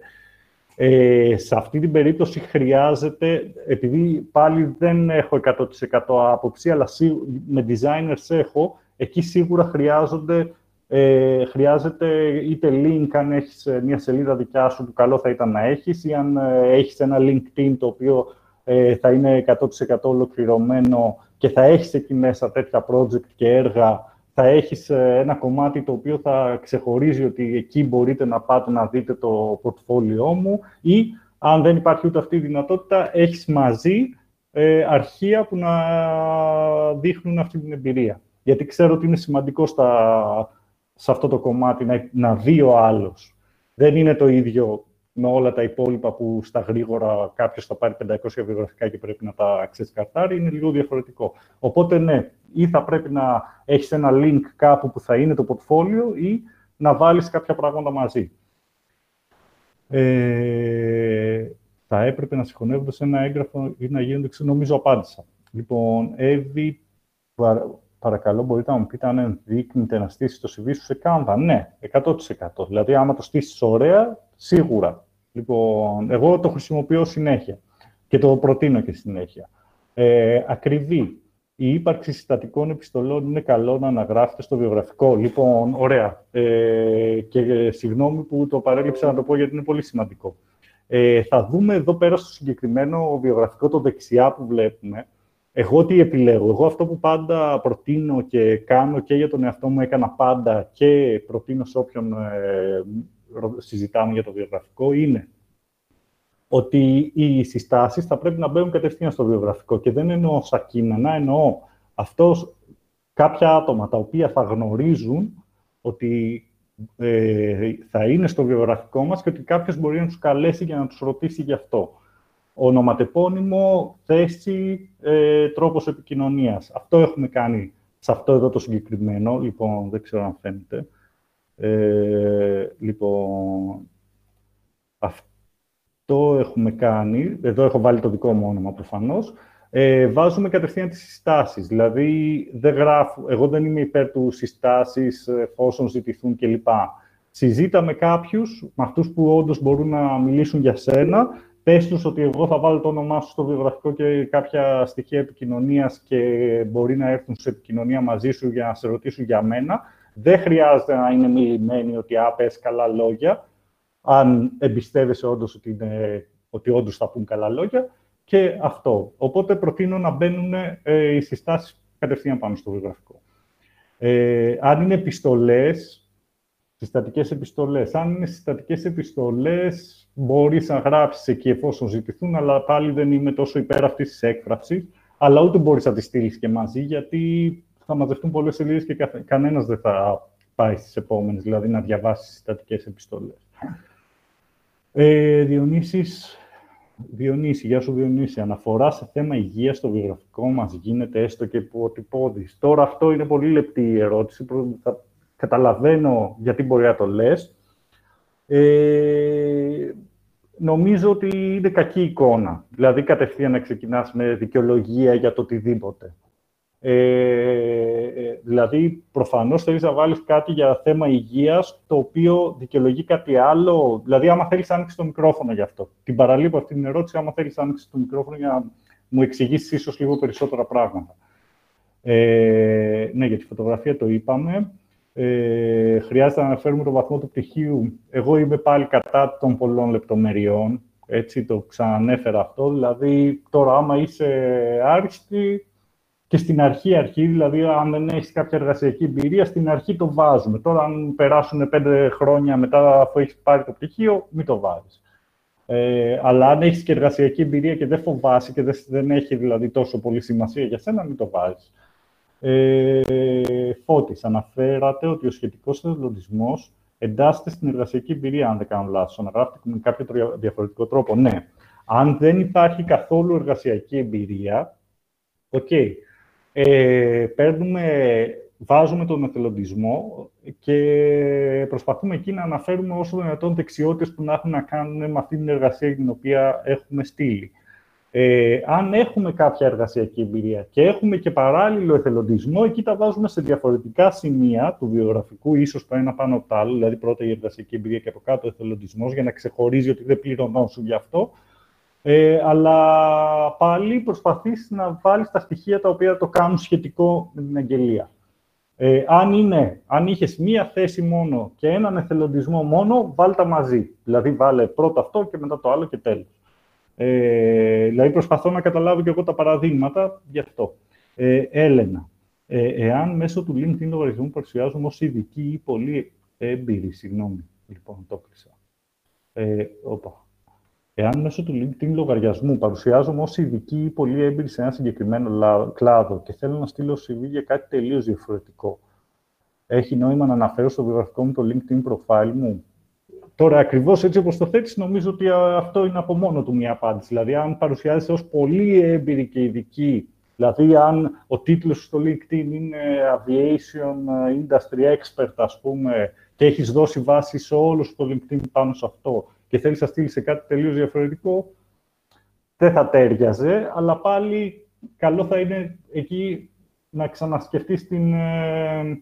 Ε, σε αυτή την περίπτωση χρειάζεται, επειδή πάλι δεν έχω 100% άποψη, αλλά με designers έχω, εκεί σίγουρα χρειάζονται, ε, χρειάζεται είτε link αν έχεις ε, μια σελίδα δικιά σου που καλό θα ήταν να έχεις ή αν ε, έχεις ένα LinkedIn το οποίο ε, θα είναι 100% ολοκληρωμένο και θα έχεις εκεί μέσα τέτοια project και έργα, θα έχεις ε, ένα κομμάτι το οποίο θα ξεχωρίζει ότι εκεί μπορείτε να πάτε να δείτε το portfolio μου ή αν δεν υπάρχει ούτε αυτή η δυνατότητα, έχεις μαζί ε, αρχεία που να δείχνουν αυτή την εμπειρία. Γιατί ξέρω ότι είναι σημαντικό στα, σε αυτό το κομμάτι να, να δει ο άλλος. Δεν είναι το ίδιο με όλα τα υπόλοιπα που στα γρήγορα κάποιος θα πάρει 500 βιογραφικά και πρέπει να τα ξεσκαρτάρει, είναι λίγο διαφορετικό. Οπότε, ναι, ή θα πρέπει να έχεις ένα link κάπου που θα είναι το portfolio ή να βάλεις κάποια πράγματα μαζί. Ε, θα έπρεπε να συγχωνεύονται σε ένα έγγραφο ή να γίνονται, νομίζω απάντησα. Λοιπόν, Εύη, παρακαλώ, μπορείτε να μου πείτε αν ενδείκνυται να στήσεις το CV σου σε Canva. Ναι, 100%. Δηλαδή, άμα το στήσεις ωραία, σίγουρα. Λοιπόν, εγώ το χρησιμοποιώ συνέχεια και το προτείνω και συνέχεια. Ε, ακριβή. Η ύπαρξη συστατικών επιστολών είναι καλό να αναγράφεται στο βιογραφικό. Λοιπόν, ωραία. Ε, και συγγνώμη που το παρέλειψα να το πω γιατί είναι πολύ σημαντικό. Ε, θα δούμε εδώ πέρα στο συγκεκριμένο βιογραφικό το δεξιά που βλέπουμε. Εγώ τι επιλέγω. Εγώ αυτό που πάντα προτείνω και κάνω και για τον εαυτό μου έκανα πάντα και προτείνω σε όποιον ε, συζητάμε για το βιογραφικό είναι ότι οι συστάσεις θα πρέπει να μπαίνουν κατευθείαν στο βιογραφικό και δεν εννοώ σαν κείμενα, εννοώ αυτός κάποια άτομα τα οποία θα γνωρίζουν ότι ε, θα είναι στο βιογραφικό μας και ότι κάποιος μπορεί να τους καλέσει για να τους ρωτήσει γι' αυτό. Ονοματεπώνυμο, θέση, ε, τρόπος επικοινωνίας. Αυτό έχουμε κάνει σε αυτό εδώ το συγκεκριμένο. Λοιπόν, δεν ξέρω αν φαίνεται. Ε, λοιπόν, αυτό έχουμε κάνει. Εδώ έχω βάλει το δικό μου όνομα προφανώς. Ε, βάζουμε κατευθείαν τις συστάσεις. Δηλαδή, δεν γράφω, εγώ δεν είμαι υπέρ του συστάσεις εφόσον ζητηθούν κλπ. Συζήτα με κάποιους, με αυτούς που όντως μπορούν να μιλήσουν για σένα, πες τους ότι εγώ θα βάλω το όνομά σου στο βιογραφικό και κάποια στοιχεία επικοινωνίας και μπορεί να έρθουν σε επικοινωνία μαζί σου για να σε ρωτήσουν για μένα δεν χρειάζεται να είναι μιλημένοι ότι «Α, πες καλά λόγια», αν εμπιστεύεσαι όντως ότι, είναι, ότι όντως θα πούν καλά λόγια. Και αυτό. Οπότε προτείνω να μπαίνουν ε, οι συστάσεις κατευθείαν πάνω στο βιογραφικό. Ε, αν είναι επιστολές, συστατικές επιστολές. Αν είναι συστατικές επιστολές, μπορείς να γράψεις εκεί εφόσον ζητηθούν, αλλά πάλι δεν είμαι τόσο υπέρ αυτής της έκφρασης. Αλλά ούτε μπορείς να τη στείλεις και μαζί, γιατί θα μαζευτούν πολλές σελίδες και κανένας δεν θα πάει στις επόμενες, δηλαδή να διαβάσει συστατικέ επιστολές. Ε, Διονύσης, Διονύση, γεια σου Διονύση. Αναφορά σε θέμα υγείας στο βιογραφικό μας γίνεται έστω και υποτυπώδη. Τώρα αυτό είναι πολύ λεπτή η ερώτηση. Θα καταλαβαίνω γιατί μπορεί να το λες. Ε, νομίζω ότι είναι κακή εικόνα. Δηλαδή, κατευθείαν να ξεκινάς με δικαιολογία για το οτιδήποτε. Ε, ε, δηλαδή, προφανώς θέλεις να βάλεις κάτι για θέμα υγείας, το οποίο δικαιολογεί κάτι άλλο; Δηλαδή, άμα θέλεις να ανοίξεις το μικρόφωνο γι' αυτό. Την παραλείπω αυτή την ερώτηση, άμα θέλεις να ανοίξεις το μικρόφωνο για να μου εξηγήσεις ίσως λίγο περισσότερα πράγματα. Ε, ναι, για τη φωτογραφία το είπαμε. Ε, χρειάζεται να αναφέρουμε το βαθμό του πτυχίου. Εγώ είμαι πάλι κατά των πολλών λεπτομεριών. Έτσι, το ξανανέφερα αυτό. Δηλαδή, τώρα, άμα είσαι άριστη, και στην αρχή, αρχή, δηλαδή αν δεν έχεις κάποια εργασιακή εμπειρία, στην αρχή το βάζουμε. Τώρα, αν περάσουν πέντε χρόνια μετά αφού έχεις πάρει το πτυχίο, μην το βάζεις. Ε, αλλά αν έχεις και εργασιακή εμπειρία και δεν φοβάσαι και δεν, έχει δηλαδή τόσο πολύ σημασία για σένα, μην το βάζεις. Ε, Φώτης, αναφέρατε ότι ο σχετικός εθελοντισμός εντάσσεται στην εργασιακή εμπειρία, αν δεν κάνω λάθος. Αναγράφεται με κάποιο διαφορετικό τρόπο. Ναι. Αν δεν υπάρχει καθόλου εργασιακή εμπειρία, OK. Okay. Ε, παίρνουμε, βάζουμε τον εθελοντισμό και προσπαθούμε εκεί να αναφέρουμε όσο δυνατόν δεξιότητες που να έχουν να κάνουν με αυτή την εργασία την οποία έχουμε στείλει. Ε, αν έχουμε κάποια εργασιακή εμπειρία και έχουμε και παράλληλο εθελοντισμό, εκεί τα βάζουμε σε διαφορετικά σημεία του βιογραφικού, ίσως το ένα πάνω από το άλλο, δηλαδή πρώτα η εργασιακή εμπειρία και από κάτω ο εθελοντισμός, για να ξεχωρίζει ότι δεν πληρωνόσουν γι' αυτό. Ε, αλλά πάλι προσπαθείς να βάλεις τα στοιχεία τα οποία το κάνουν σχετικό με την αγγελία. Ε, αν, είναι, αν είχες μία θέση μόνο και έναν εθελοντισμό μόνο, βάλ τα μαζί. Δηλαδή, βάλε πρώτα αυτό και μετά το άλλο και τέλος. Ε, δηλαδή, προσπαθώ να καταλάβω και εγώ τα παραδείγματα γι' αυτό. Ε, Έλενα, ε, εάν μέσω του LinkedIn λογαριασμού παρουσιάζουμε ως ειδική ή πολύ έμπειρη, συγγνώμη, λοιπόν, το κλείσα. Ε, όπα. Εάν μέσω του LinkedIn λογαριασμού παρουσιάζομαι ως ειδική ή πολύ έμπειρη σε ένα συγκεκριμένο κλάδο και θέλω να στείλω CV για κάτι τελείως διαφορετικό, έχει νόημα να αναφέρω στο βιογραφικό μου το LinkedIn profile μου; Τώρα, ακριβώς έτσι όπως το θέτεις, νομίζω ότι αυτό είναι από μόνο του μια απάντηση. Δηλαδή, αν παρουσιάζεσαι ως πολύ έμπειρη και ειδική, δηλαδή αν ο τίτλος στο LinkedIn είναι Aviation Industry Expert, ας πούμε, και έχεις δώσει βάση σε όλο το LinkedIn πάνω σε αυτό και θέλεις να στείλεις σε κάτι τελείως διαφορετικό, δεν θα τέριαζε, αλλά πάλι καλό θα είναι εκεί να ξανασκεφτείς την, ε,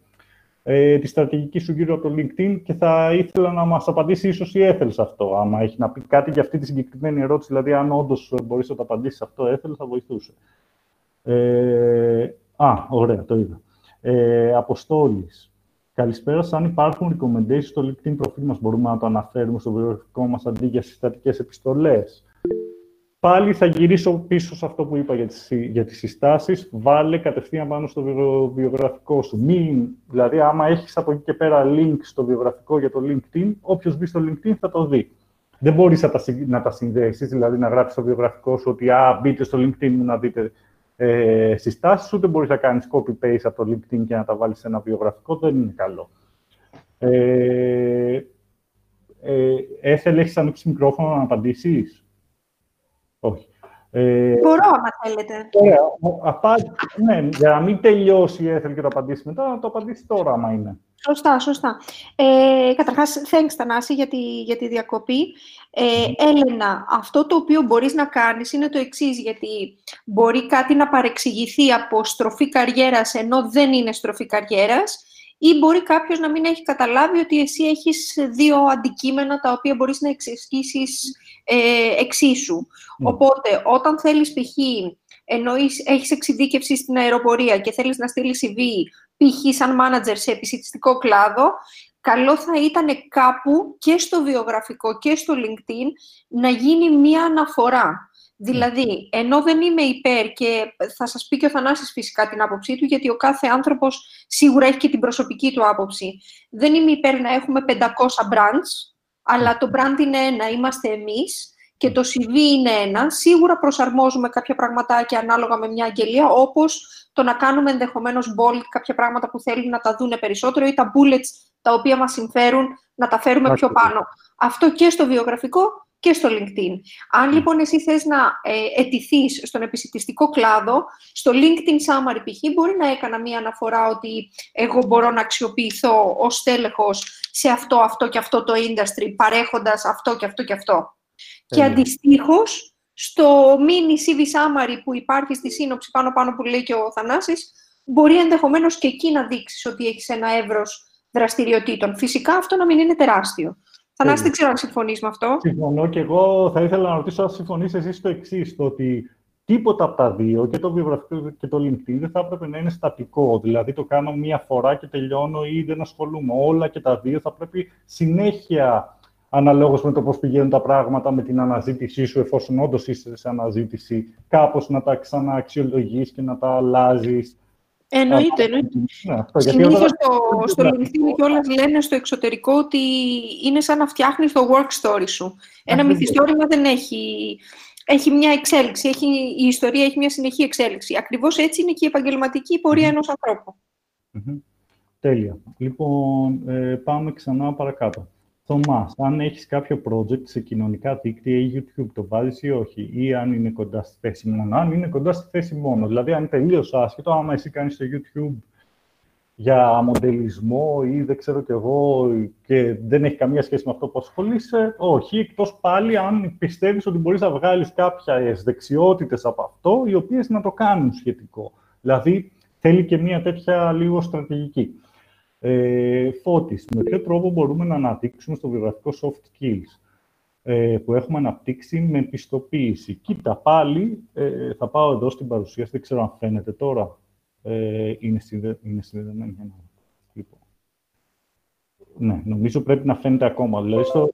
ε, τη στρατηγική σου γύρω από το LinkedIn και θα ήθελα να μας απαντήσει ίσως η Έθελ σε αυτό. Άμα έχει να πει κάτι για αυτή τη συγκεκριμένη ερώτηση, δηλαδή αν όντως μπορείς να το απαντήσεις σε αυτό, Έθελ, θα βοηθούσε. Ε, α, ωραία, το είδα. Ε, Αποστόλης. Καλησπέρα. Αν υπάρχουν recommendations στο LinkedIn προφίλ μας, μπορούμε να το αναφέρουμε στο βιογραφικό μας αντί για συστατικές επιστολές. Πάλι θα γυρίσω πίσω σε αυτό που είπα για τις, για τις συστάσεις. Βάλε κατευθείαν πάνω στο βιογραφικό σου. Μην, δηλαδή, άμα έχεις από εκεί και πέρα link στο βιογραφικό για το LinkedIn, όποιος μπει στο LinkedIn θα το δει. Δεν μπορείς να τα, να τα συνδέσεις, δηλαδή να γράψεις στο βιογραφικό σου ότι α, μπείτε στο LinkedIn μου να δείτε ε, συστάσεις, ούτε μπορείς να κάνεις copy-paste από το LinkedIn και να τα βάλεις σε ένα βιογραφικό, δεν είναι καλό. Ε, ε, Έθελε, έχεις ανοίξει μικρόφωνο να απαντήσεις; Όχι. Ε, Μπορώ, άμα θέλετε. Ωραία. Απά... Ναι, για να μην τελειώσει η Έθελ και το απαντήσει μετά, να το απαντήσει τώρα, άμα είναι. Σωστά, σωστά. Ε, καταρχάς, thanks, Θανάση, για τη, για τη διακοπή. Ε, Έλενα, αυτό το οποίο μπορείς να κάνεις είναι το εξής, γιατί μπορεί κάτι να παρεξηγηθεί από στροφή καριέρας, ενώ δεν είναι στροφή καριέρας, ή μπορεί κάποιος να μην έχει καταλάβει ότι εσύ έχεις δύο αντικείμενα τα οποία μπορείς να εξασκήσεις ε, εξίσου. Ναι. Οπότε, όταν θέλεις π.χ. ενώ έχεις εξειδίκευση στην αεροπορία και θέλεις να στείλεις CV π.χ. σαν manager σε επισητιστικό κλάδο, καλό θα ήταν κάπου και στο βιογραφικό και στο LinkedIn να γίνει μία αναφορά. Δηλαδή, ενώ δεν είμαι υπέρ και θα σας πει και ο Θανάσης φυσικά την άποψή του, γιατί ο κάθε άνθρωπος σίγουρα έχει και την προσωπική του άποψη. Δεν είμαι υπέρ να έχουμε 500 brands, αλλά το brand είναι ένα, είμαστε εμείς και το CV είναι ένα. Σίγουρα προσαρμόζουμε κάποια πραγματάκια ανάλογα με μια αγγελία, όπως το να κάνουμε ενδεχομένως bold κάποια πράγματα που θέλουν να τα δούνε περισσότερο ή τα bullets τα οποία μας συμφέρουν να τα φέρουμε πιο πάνω. Αυτό και στο βιογραφικό και στο LinkedIn. Αν λοιπόν εσύ θες να ε, ετηθείς στον επισητιστικό κλάδο, στο LinkedIn Summary π.χ. μπορεί να έκανα μία αναφορά ότι εγώ μπορώ να αξιοποιηθώ ως τέλεχος σε αυτό, αυτό και αυτό το industry, παρέχοντας αυτό και αυτό και αυτό. Και αντιστοίχως, στο mini CV summary που υπάρχει στη σύνοψη πάνω-πάνω που λέει και ο Θανάσης, μπορεί ενδεχομένως και εκεί να δείξεις ότι έχεις ένα εύρος δραστηριοτήτων. Φυσικά αυτό να μην είναι τεράστιο. Θανάση, δεν ξέρω αν συμφωνείς με αυτό. Συμφωνώ και εγώ θα ήθελα να ρωτήσω αν συμφωνείς εσείς το εξής το ότι τίποτα από τα δύο, και το βιογραφικό και το LinkedIn, δεν θα έπρεπε να είναι στατικό. Δηλαδή, το κάνω μία φορά και τελειώνω ή δεν ασχολούμαι. Όλα και τα δύο θα πρέπει συνέχεια, αναλόγως με το πώς πηγαίνουν τα πράγματα, με την αναζήτησή σου, εφόσον όντως είσαι σε αναζήτηση, κάπως να τα ξανααξιολογείς και να τα αλλάζεις. Εννοείται, εννοείται. Ναι, Συνήθως στο, στο LinkedIn κιόλας λένε στο εξωτερικό ότι είναι σαν να φτιάχνεις το work story σου. Ένα μυθιστόρημα δεν έχει έχει μια εξέλιξη, έχει, η ιστορία έχει μια συνεχή εξέλιξη. Ακριβώς έτσι είναι και η επαγγελματική πορεία ενός ανθρώπου. Τέλεια. Λοιπόν, ε, πάμε ξανά παρακάτω. Θωμά, αν έχεις κάποιο project σε κοινωνικά δίκτυα ή YouTube, το βάζεις ή όχι, ή αν είναι κοντά στη θέση μόνο. Αν είναι κοντά στη θέση μόνο, δηλαδή αν είναι τελείως άσχετο, άμα εσύ κάνεις στο YouTube για μοντελισμό ή δεν ξέρω κι εγώ και δεν έχει καμία σχέση με αυτό που ασχολείσαι, όχι, εκτός πάλι αν πιστεύεις ότι μπορείς να βγάλεις κάποιες δεξιότητες από αυτό, οι οποίες να το κάνουν σχετικό. Δηλαδή, θέλει και μια τέτοια λίγο στρατηγική. Ε, Φώτης, με ποιο τρόπο μπορούμε να αναπτύξουμε στο βιογραφικό soft skills ε, που έχουμε αναπτύξει με πιστοποίηση. Κοίτα, πάλι ε, θα πάω εδώ στην παρουσίαση, δεν ξέρω αν φαίνεται τώρα. Ε, είναι, συνδε, είναι συνδεδεμένη. Λοιπόν. Ναι, νομίζω πρέπει να φαίνεται ακόμα. Δηλαδή, στο...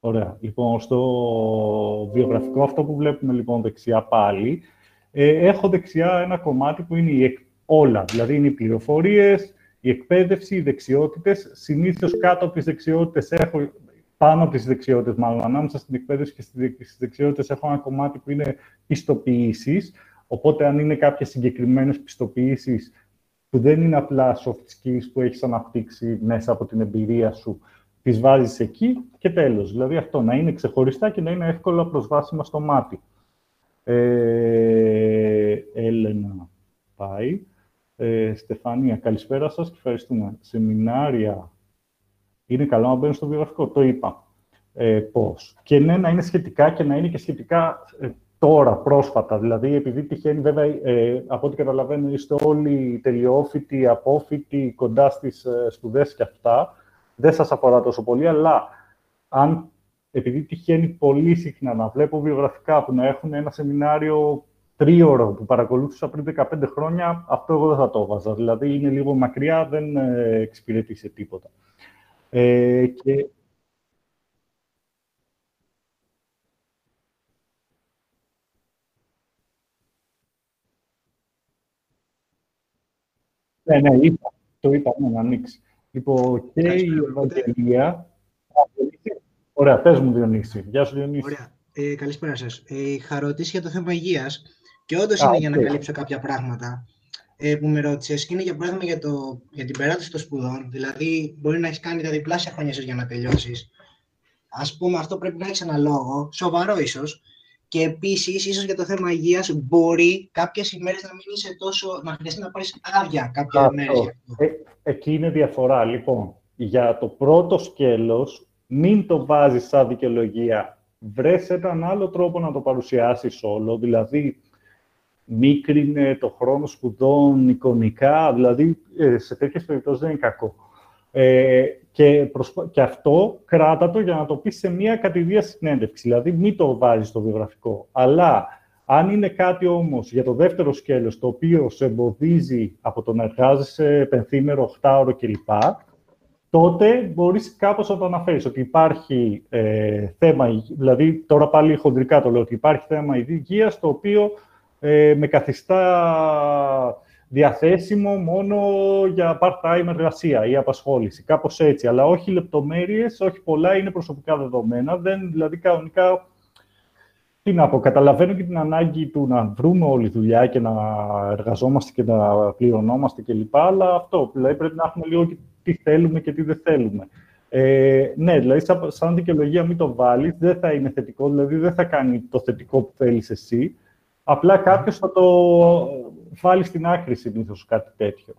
Ωραία. Λοιπόν, στο βιογραφικό αυτό που βλέπουμε λοιπόν δεξιά πάλι, ε, έχω δεξιά ένα κομμάτι που είναι η, όλα. Δηλαδή, είναι οι πληροφορίες, η εκπαίδευση, οι δεξιότητες. Συνήθως κάτω από τις δεξιότητες έχω, πάνω από τις δεξιότητες, μάλλον ανάμεσα στην εκπαίδευση και στις δεξιότητες, έχω ένα κομμάτι που είναι πιστοποιήσεις. Οπότε, αν είναι κάποιες συγκεκριμένες πιστοποιήσεις που δεν είναι απλά soft skills που έχεις αναπτύξει μέσα από την εμπειρία σου, τις βάζεις εκεί και τέλος. Δηλαδή, αυτό να είναι ξεχωριστά και να είναι εύκολα προσβάσιμα στο μάτι. Ε, Έλενα πάει. Ε, Στεφανία, καλησπέρα σας και ευχαριστούμε. Σεμινάρια. Είναι καλό να μπαίνουν στο βιογραφικό, το είπα. Ε, πώς. Και ναι, να είναι σχετικά και να είναι και σχετικά ε, τώρα, πρόσφατα. Δηλαδή, επειδή τυχαίνει, βέβαια, ε, από ό,τι καταλαβαίνω, είστε όλοι τελειόφοιτοι, απόφοιτοι, κοντά στις ε, σπουδές και αυτά. Δεν σας αφορά τόσο πολύ, αλλά αν επειδή τυχαίνει πολύ συχνά να βλέπω βιογραφικά που να έχουν ένα σεμινάριο τρίωρο που παρακολούθησα πριν 15 χρόνια, αυτό εγώ δεν θα το έβαζα. Δηλαδή είναι λίγο μακριά, δεν ε, εξυπηρετεί σε τίποτα. Ε, και... Ναι, ναι, είπα, το είπα, ναι, να ανοίξεις. Λοιπόν, και η Ευαγγελία... Ωραία, πες μου, Διονύση. Γεια σου, Διονύση. Ωραία. Ε, καλησπέρα σας. Ε, είχα ρωτήσει για το θέμα υγείας και όντως είναι για να καλύψω κάποια πράγματα ε, που με ρώτησες. Και είναι για παράδειγμα για, το, για την περάτωση των σπουδών. Δηλαδή, μπορεί να έχεις κάνει τα διπλάσια χρόνια για να τελειώσεις. Α πούμε, αυτό πρέπει να έχεις ένα λόγο, σοβαρό ίσως. Και επίσης, ίσως για το θέμα υγείας, μπορεί κάποιες ημέρες να μην είσαι τόσο. να χρειαστεί να πάρεις άδεια κάποια μέρε. Ε, εκεί είναι διαφορά. Λοιπόν, για το πρώτο σκέλος, μην το βάζεις σαν δικαιολογία. Βρες έναν άλλο τρόπο να το παρουσιάσεις όλο, δηλαδή μίκρινε το χρόνο σπουδών εικονικά, δηλαδή ε, σε τέτοιες περιπτώσεις δεν είναι κακό. Ε, και, και αυτό κράτα το για να το πεις σε μια κατηδία συνέντευξη, δηλαδή μην το βάζεις στο βιογραφικό. Αλλά αν είναι κάτι όμως για το δεύτερο σκέλος, το οποίο σε εμποδίζει από το να εργάζεσαι πενθήμερο, οχτάωρο κλπ, τότε μπορείς κάπως να το αναφέρεις, ότι υπάρχει ε, θέμα, δηλαδή τώρα πάλι χοντρικά το λέω, ότι υπάρχει θέμα υγείας, το οποίο ε, με καθιστά διαθέσιμο μόνο για part-time εργασία ή απασχόληση, κάπως έτσι. Αλλά όχι λεπτομέρειες, όχι πολλά, είναι προσωπικά δεδομένα. Δεν, δηλαδή, κανονικά, τι να πω, καταλαβαίνω και την ανάγκη του να βρούμε όλη δουλειά και να εργαζόμαστε και να πληρωνόμαστε κλπ. Αλλά αυτό, δηλαδή, πρέπει να έχουμε λίγο και τι θέλουμε και τι δεν θέλουμε. Ε, ναι, δηλαδή, σαν δικαιολογία μην το βάλεις, δεν θα είναι θετικό, δηλαδή δεν θα κάνει το θετικό που θέλεις εσύ. Απλά κάποιος θα το βάλει στην άκρη συνήθως κάτι τέτοιο.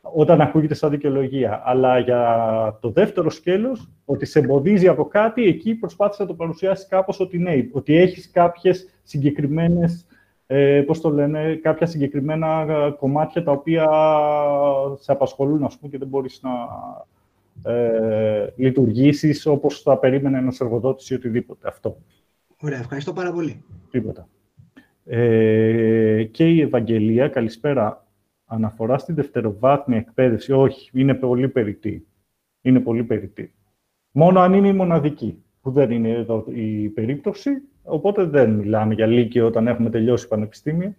Όταν ακούγεται σαν δικαιολογία. Αλλά για το δεύτερο σκέλος, ότι σε εμποδίζει από κάτι, εκεί προσπάθησε να το παρουσιάσει κάπως ότι ναι, ότι έχεις κάποιες συγκεκριμένες. Ε, πώς το λένε, κάποια συγκεκριμένα κομμάτια τα οποία σε απασχολούν, ας πούμε, και δεν μπορείς να ε, λειτουργήσεις όπως θα περίμενε ένας εργοδότης ή οτιδήποτε. Αυτό. Ωραία, ευχαριστώ πάρα πολύ. Τίποτα. Ε, και η Ευαγγελία, καλησπέρα, αναφορά στη δευτεροβάθμια εκπαίδευση. Όχι, είναι πολύ περιττή. Είναι πολύ περιττή. Μόνο αν είναι η μοναδική, που δεν είναι εδώ η περίπτωση, οπότε δεν μιλάμε για λύκειο όταν έχουμε τελειώσει πανεπιστήμιο.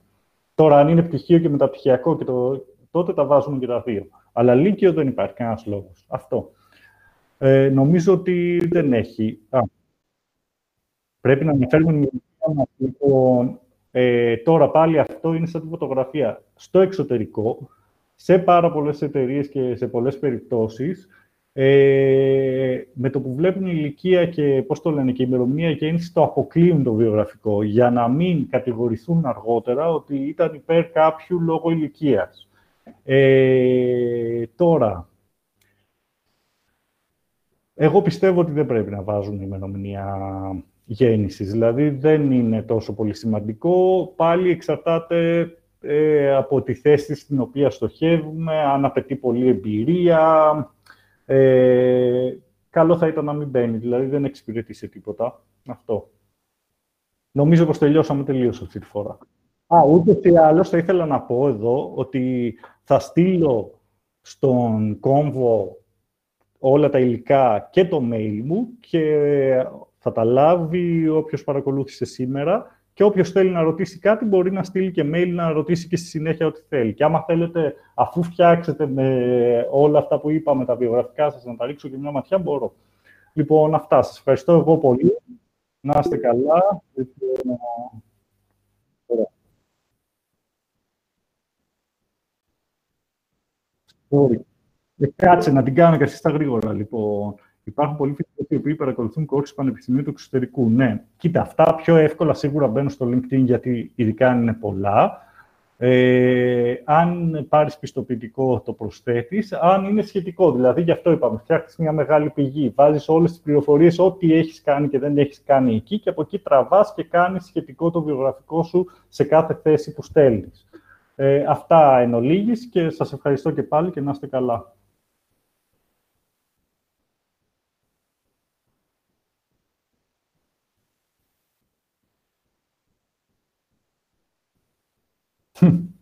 Τώρα, αν είναι πτυχίο και μεταπτυχιακό, και το, τότε τα βάζουμε και τα δύο. Αλλά λύκειο δεν υπάρχει κανένας λόγος. Αυτό. Ε, νομίζω ότι δεν έχει. Α, πρέπει να αναφέρουμε μια λοιπόν, ε, τώρα πάλι αυτό είναι σαν τη φωτογραφία. Στο εξωτερικό, σε πάρα πολλές εταιρείες και σε πολλές περιπτώσεις, ε, με το που βλέπουν η ηλικία και, πώς το λένε, και η ημερομηνία γέννηση το αποκλείουν το βιογραφικό, για να μην κατηγορηθούν αργότερα ότι ήταν υπέρ κάποιου λόγω ηλικίας. Ε, τώρα, εγώ πιστεύω ότι δεν πρέπει να βάζουν ημερομηνία γέννησης. Δηλαδή, δεν είναι τόσο πολύ σημαντικό. Πάλι εξαρτάται ε, από τη θέση στην οποία στοχεύουμε, αν απαιτεί πολλή εμπειρία. Ε, καλό θα ήταν να μην μπαίνει, δηλαδή δεν εξυπηρετεί σε τίποτα. Αυτό. Νομίζω πως τελειώσαμε τελείως αυτή τη φορά. Α, ούτε ή άλλως θα ήθελα να πω εδώ ότι θα στείλω στον κόμβο όλα τα υλικά και το mail μου και θα τα λάβει όποιος παρακολούθησε σήμερα και όποιος θέλει να ρωτήσει κάτι μπορεί να στείλει και mail να ρωτήσει και στη συνέχεια ό,τι θέλει. Και άμα θέλετε, αφού φτιάξετε με όλα αυτά που είπαμε, τα βιογραφικά σας, να τα ρίξω και μια ματιά, μπορώ. Λοιπόν, αυτά. Σας ευχαριστώ εγώ πολύ. Να είστε καλά. Sorry. Ε, κάτσε να την κάνω και εσύ στα γρήγορα. Λοιπόν, υπάρχουν πολλοί φοιτητέ οι οποίοι παρακολουθούν κόρσει πανεπιστημίου του εξωτερικού. Ναι, κοίτα, αυτά πιο εύκολα σίγουρα μπαίνουν στο LinkedIn γιατί ειδικά αν είναι πολλά. Ε, αν πάρεις πιστοποιητικό, το προσθέτεις. Αν είναι σχετικό, δηλαδή γι' αυτό είπαμε, φτιάχνεις μια μεγάλη πηγή. Βάζεις όλες τις πληροφορίες, ό,τι έχεις κάνει και δεν έχεις κάνει εκεί, και από εκεί τραβάς και κάνεις σχετικό το βιογραφικό σου σε κάθε θέση που στέλνεις. Ε, αυτά εν ολίγης και σας ευχαριστώ και πάλι και να είστε καλά. Hmm.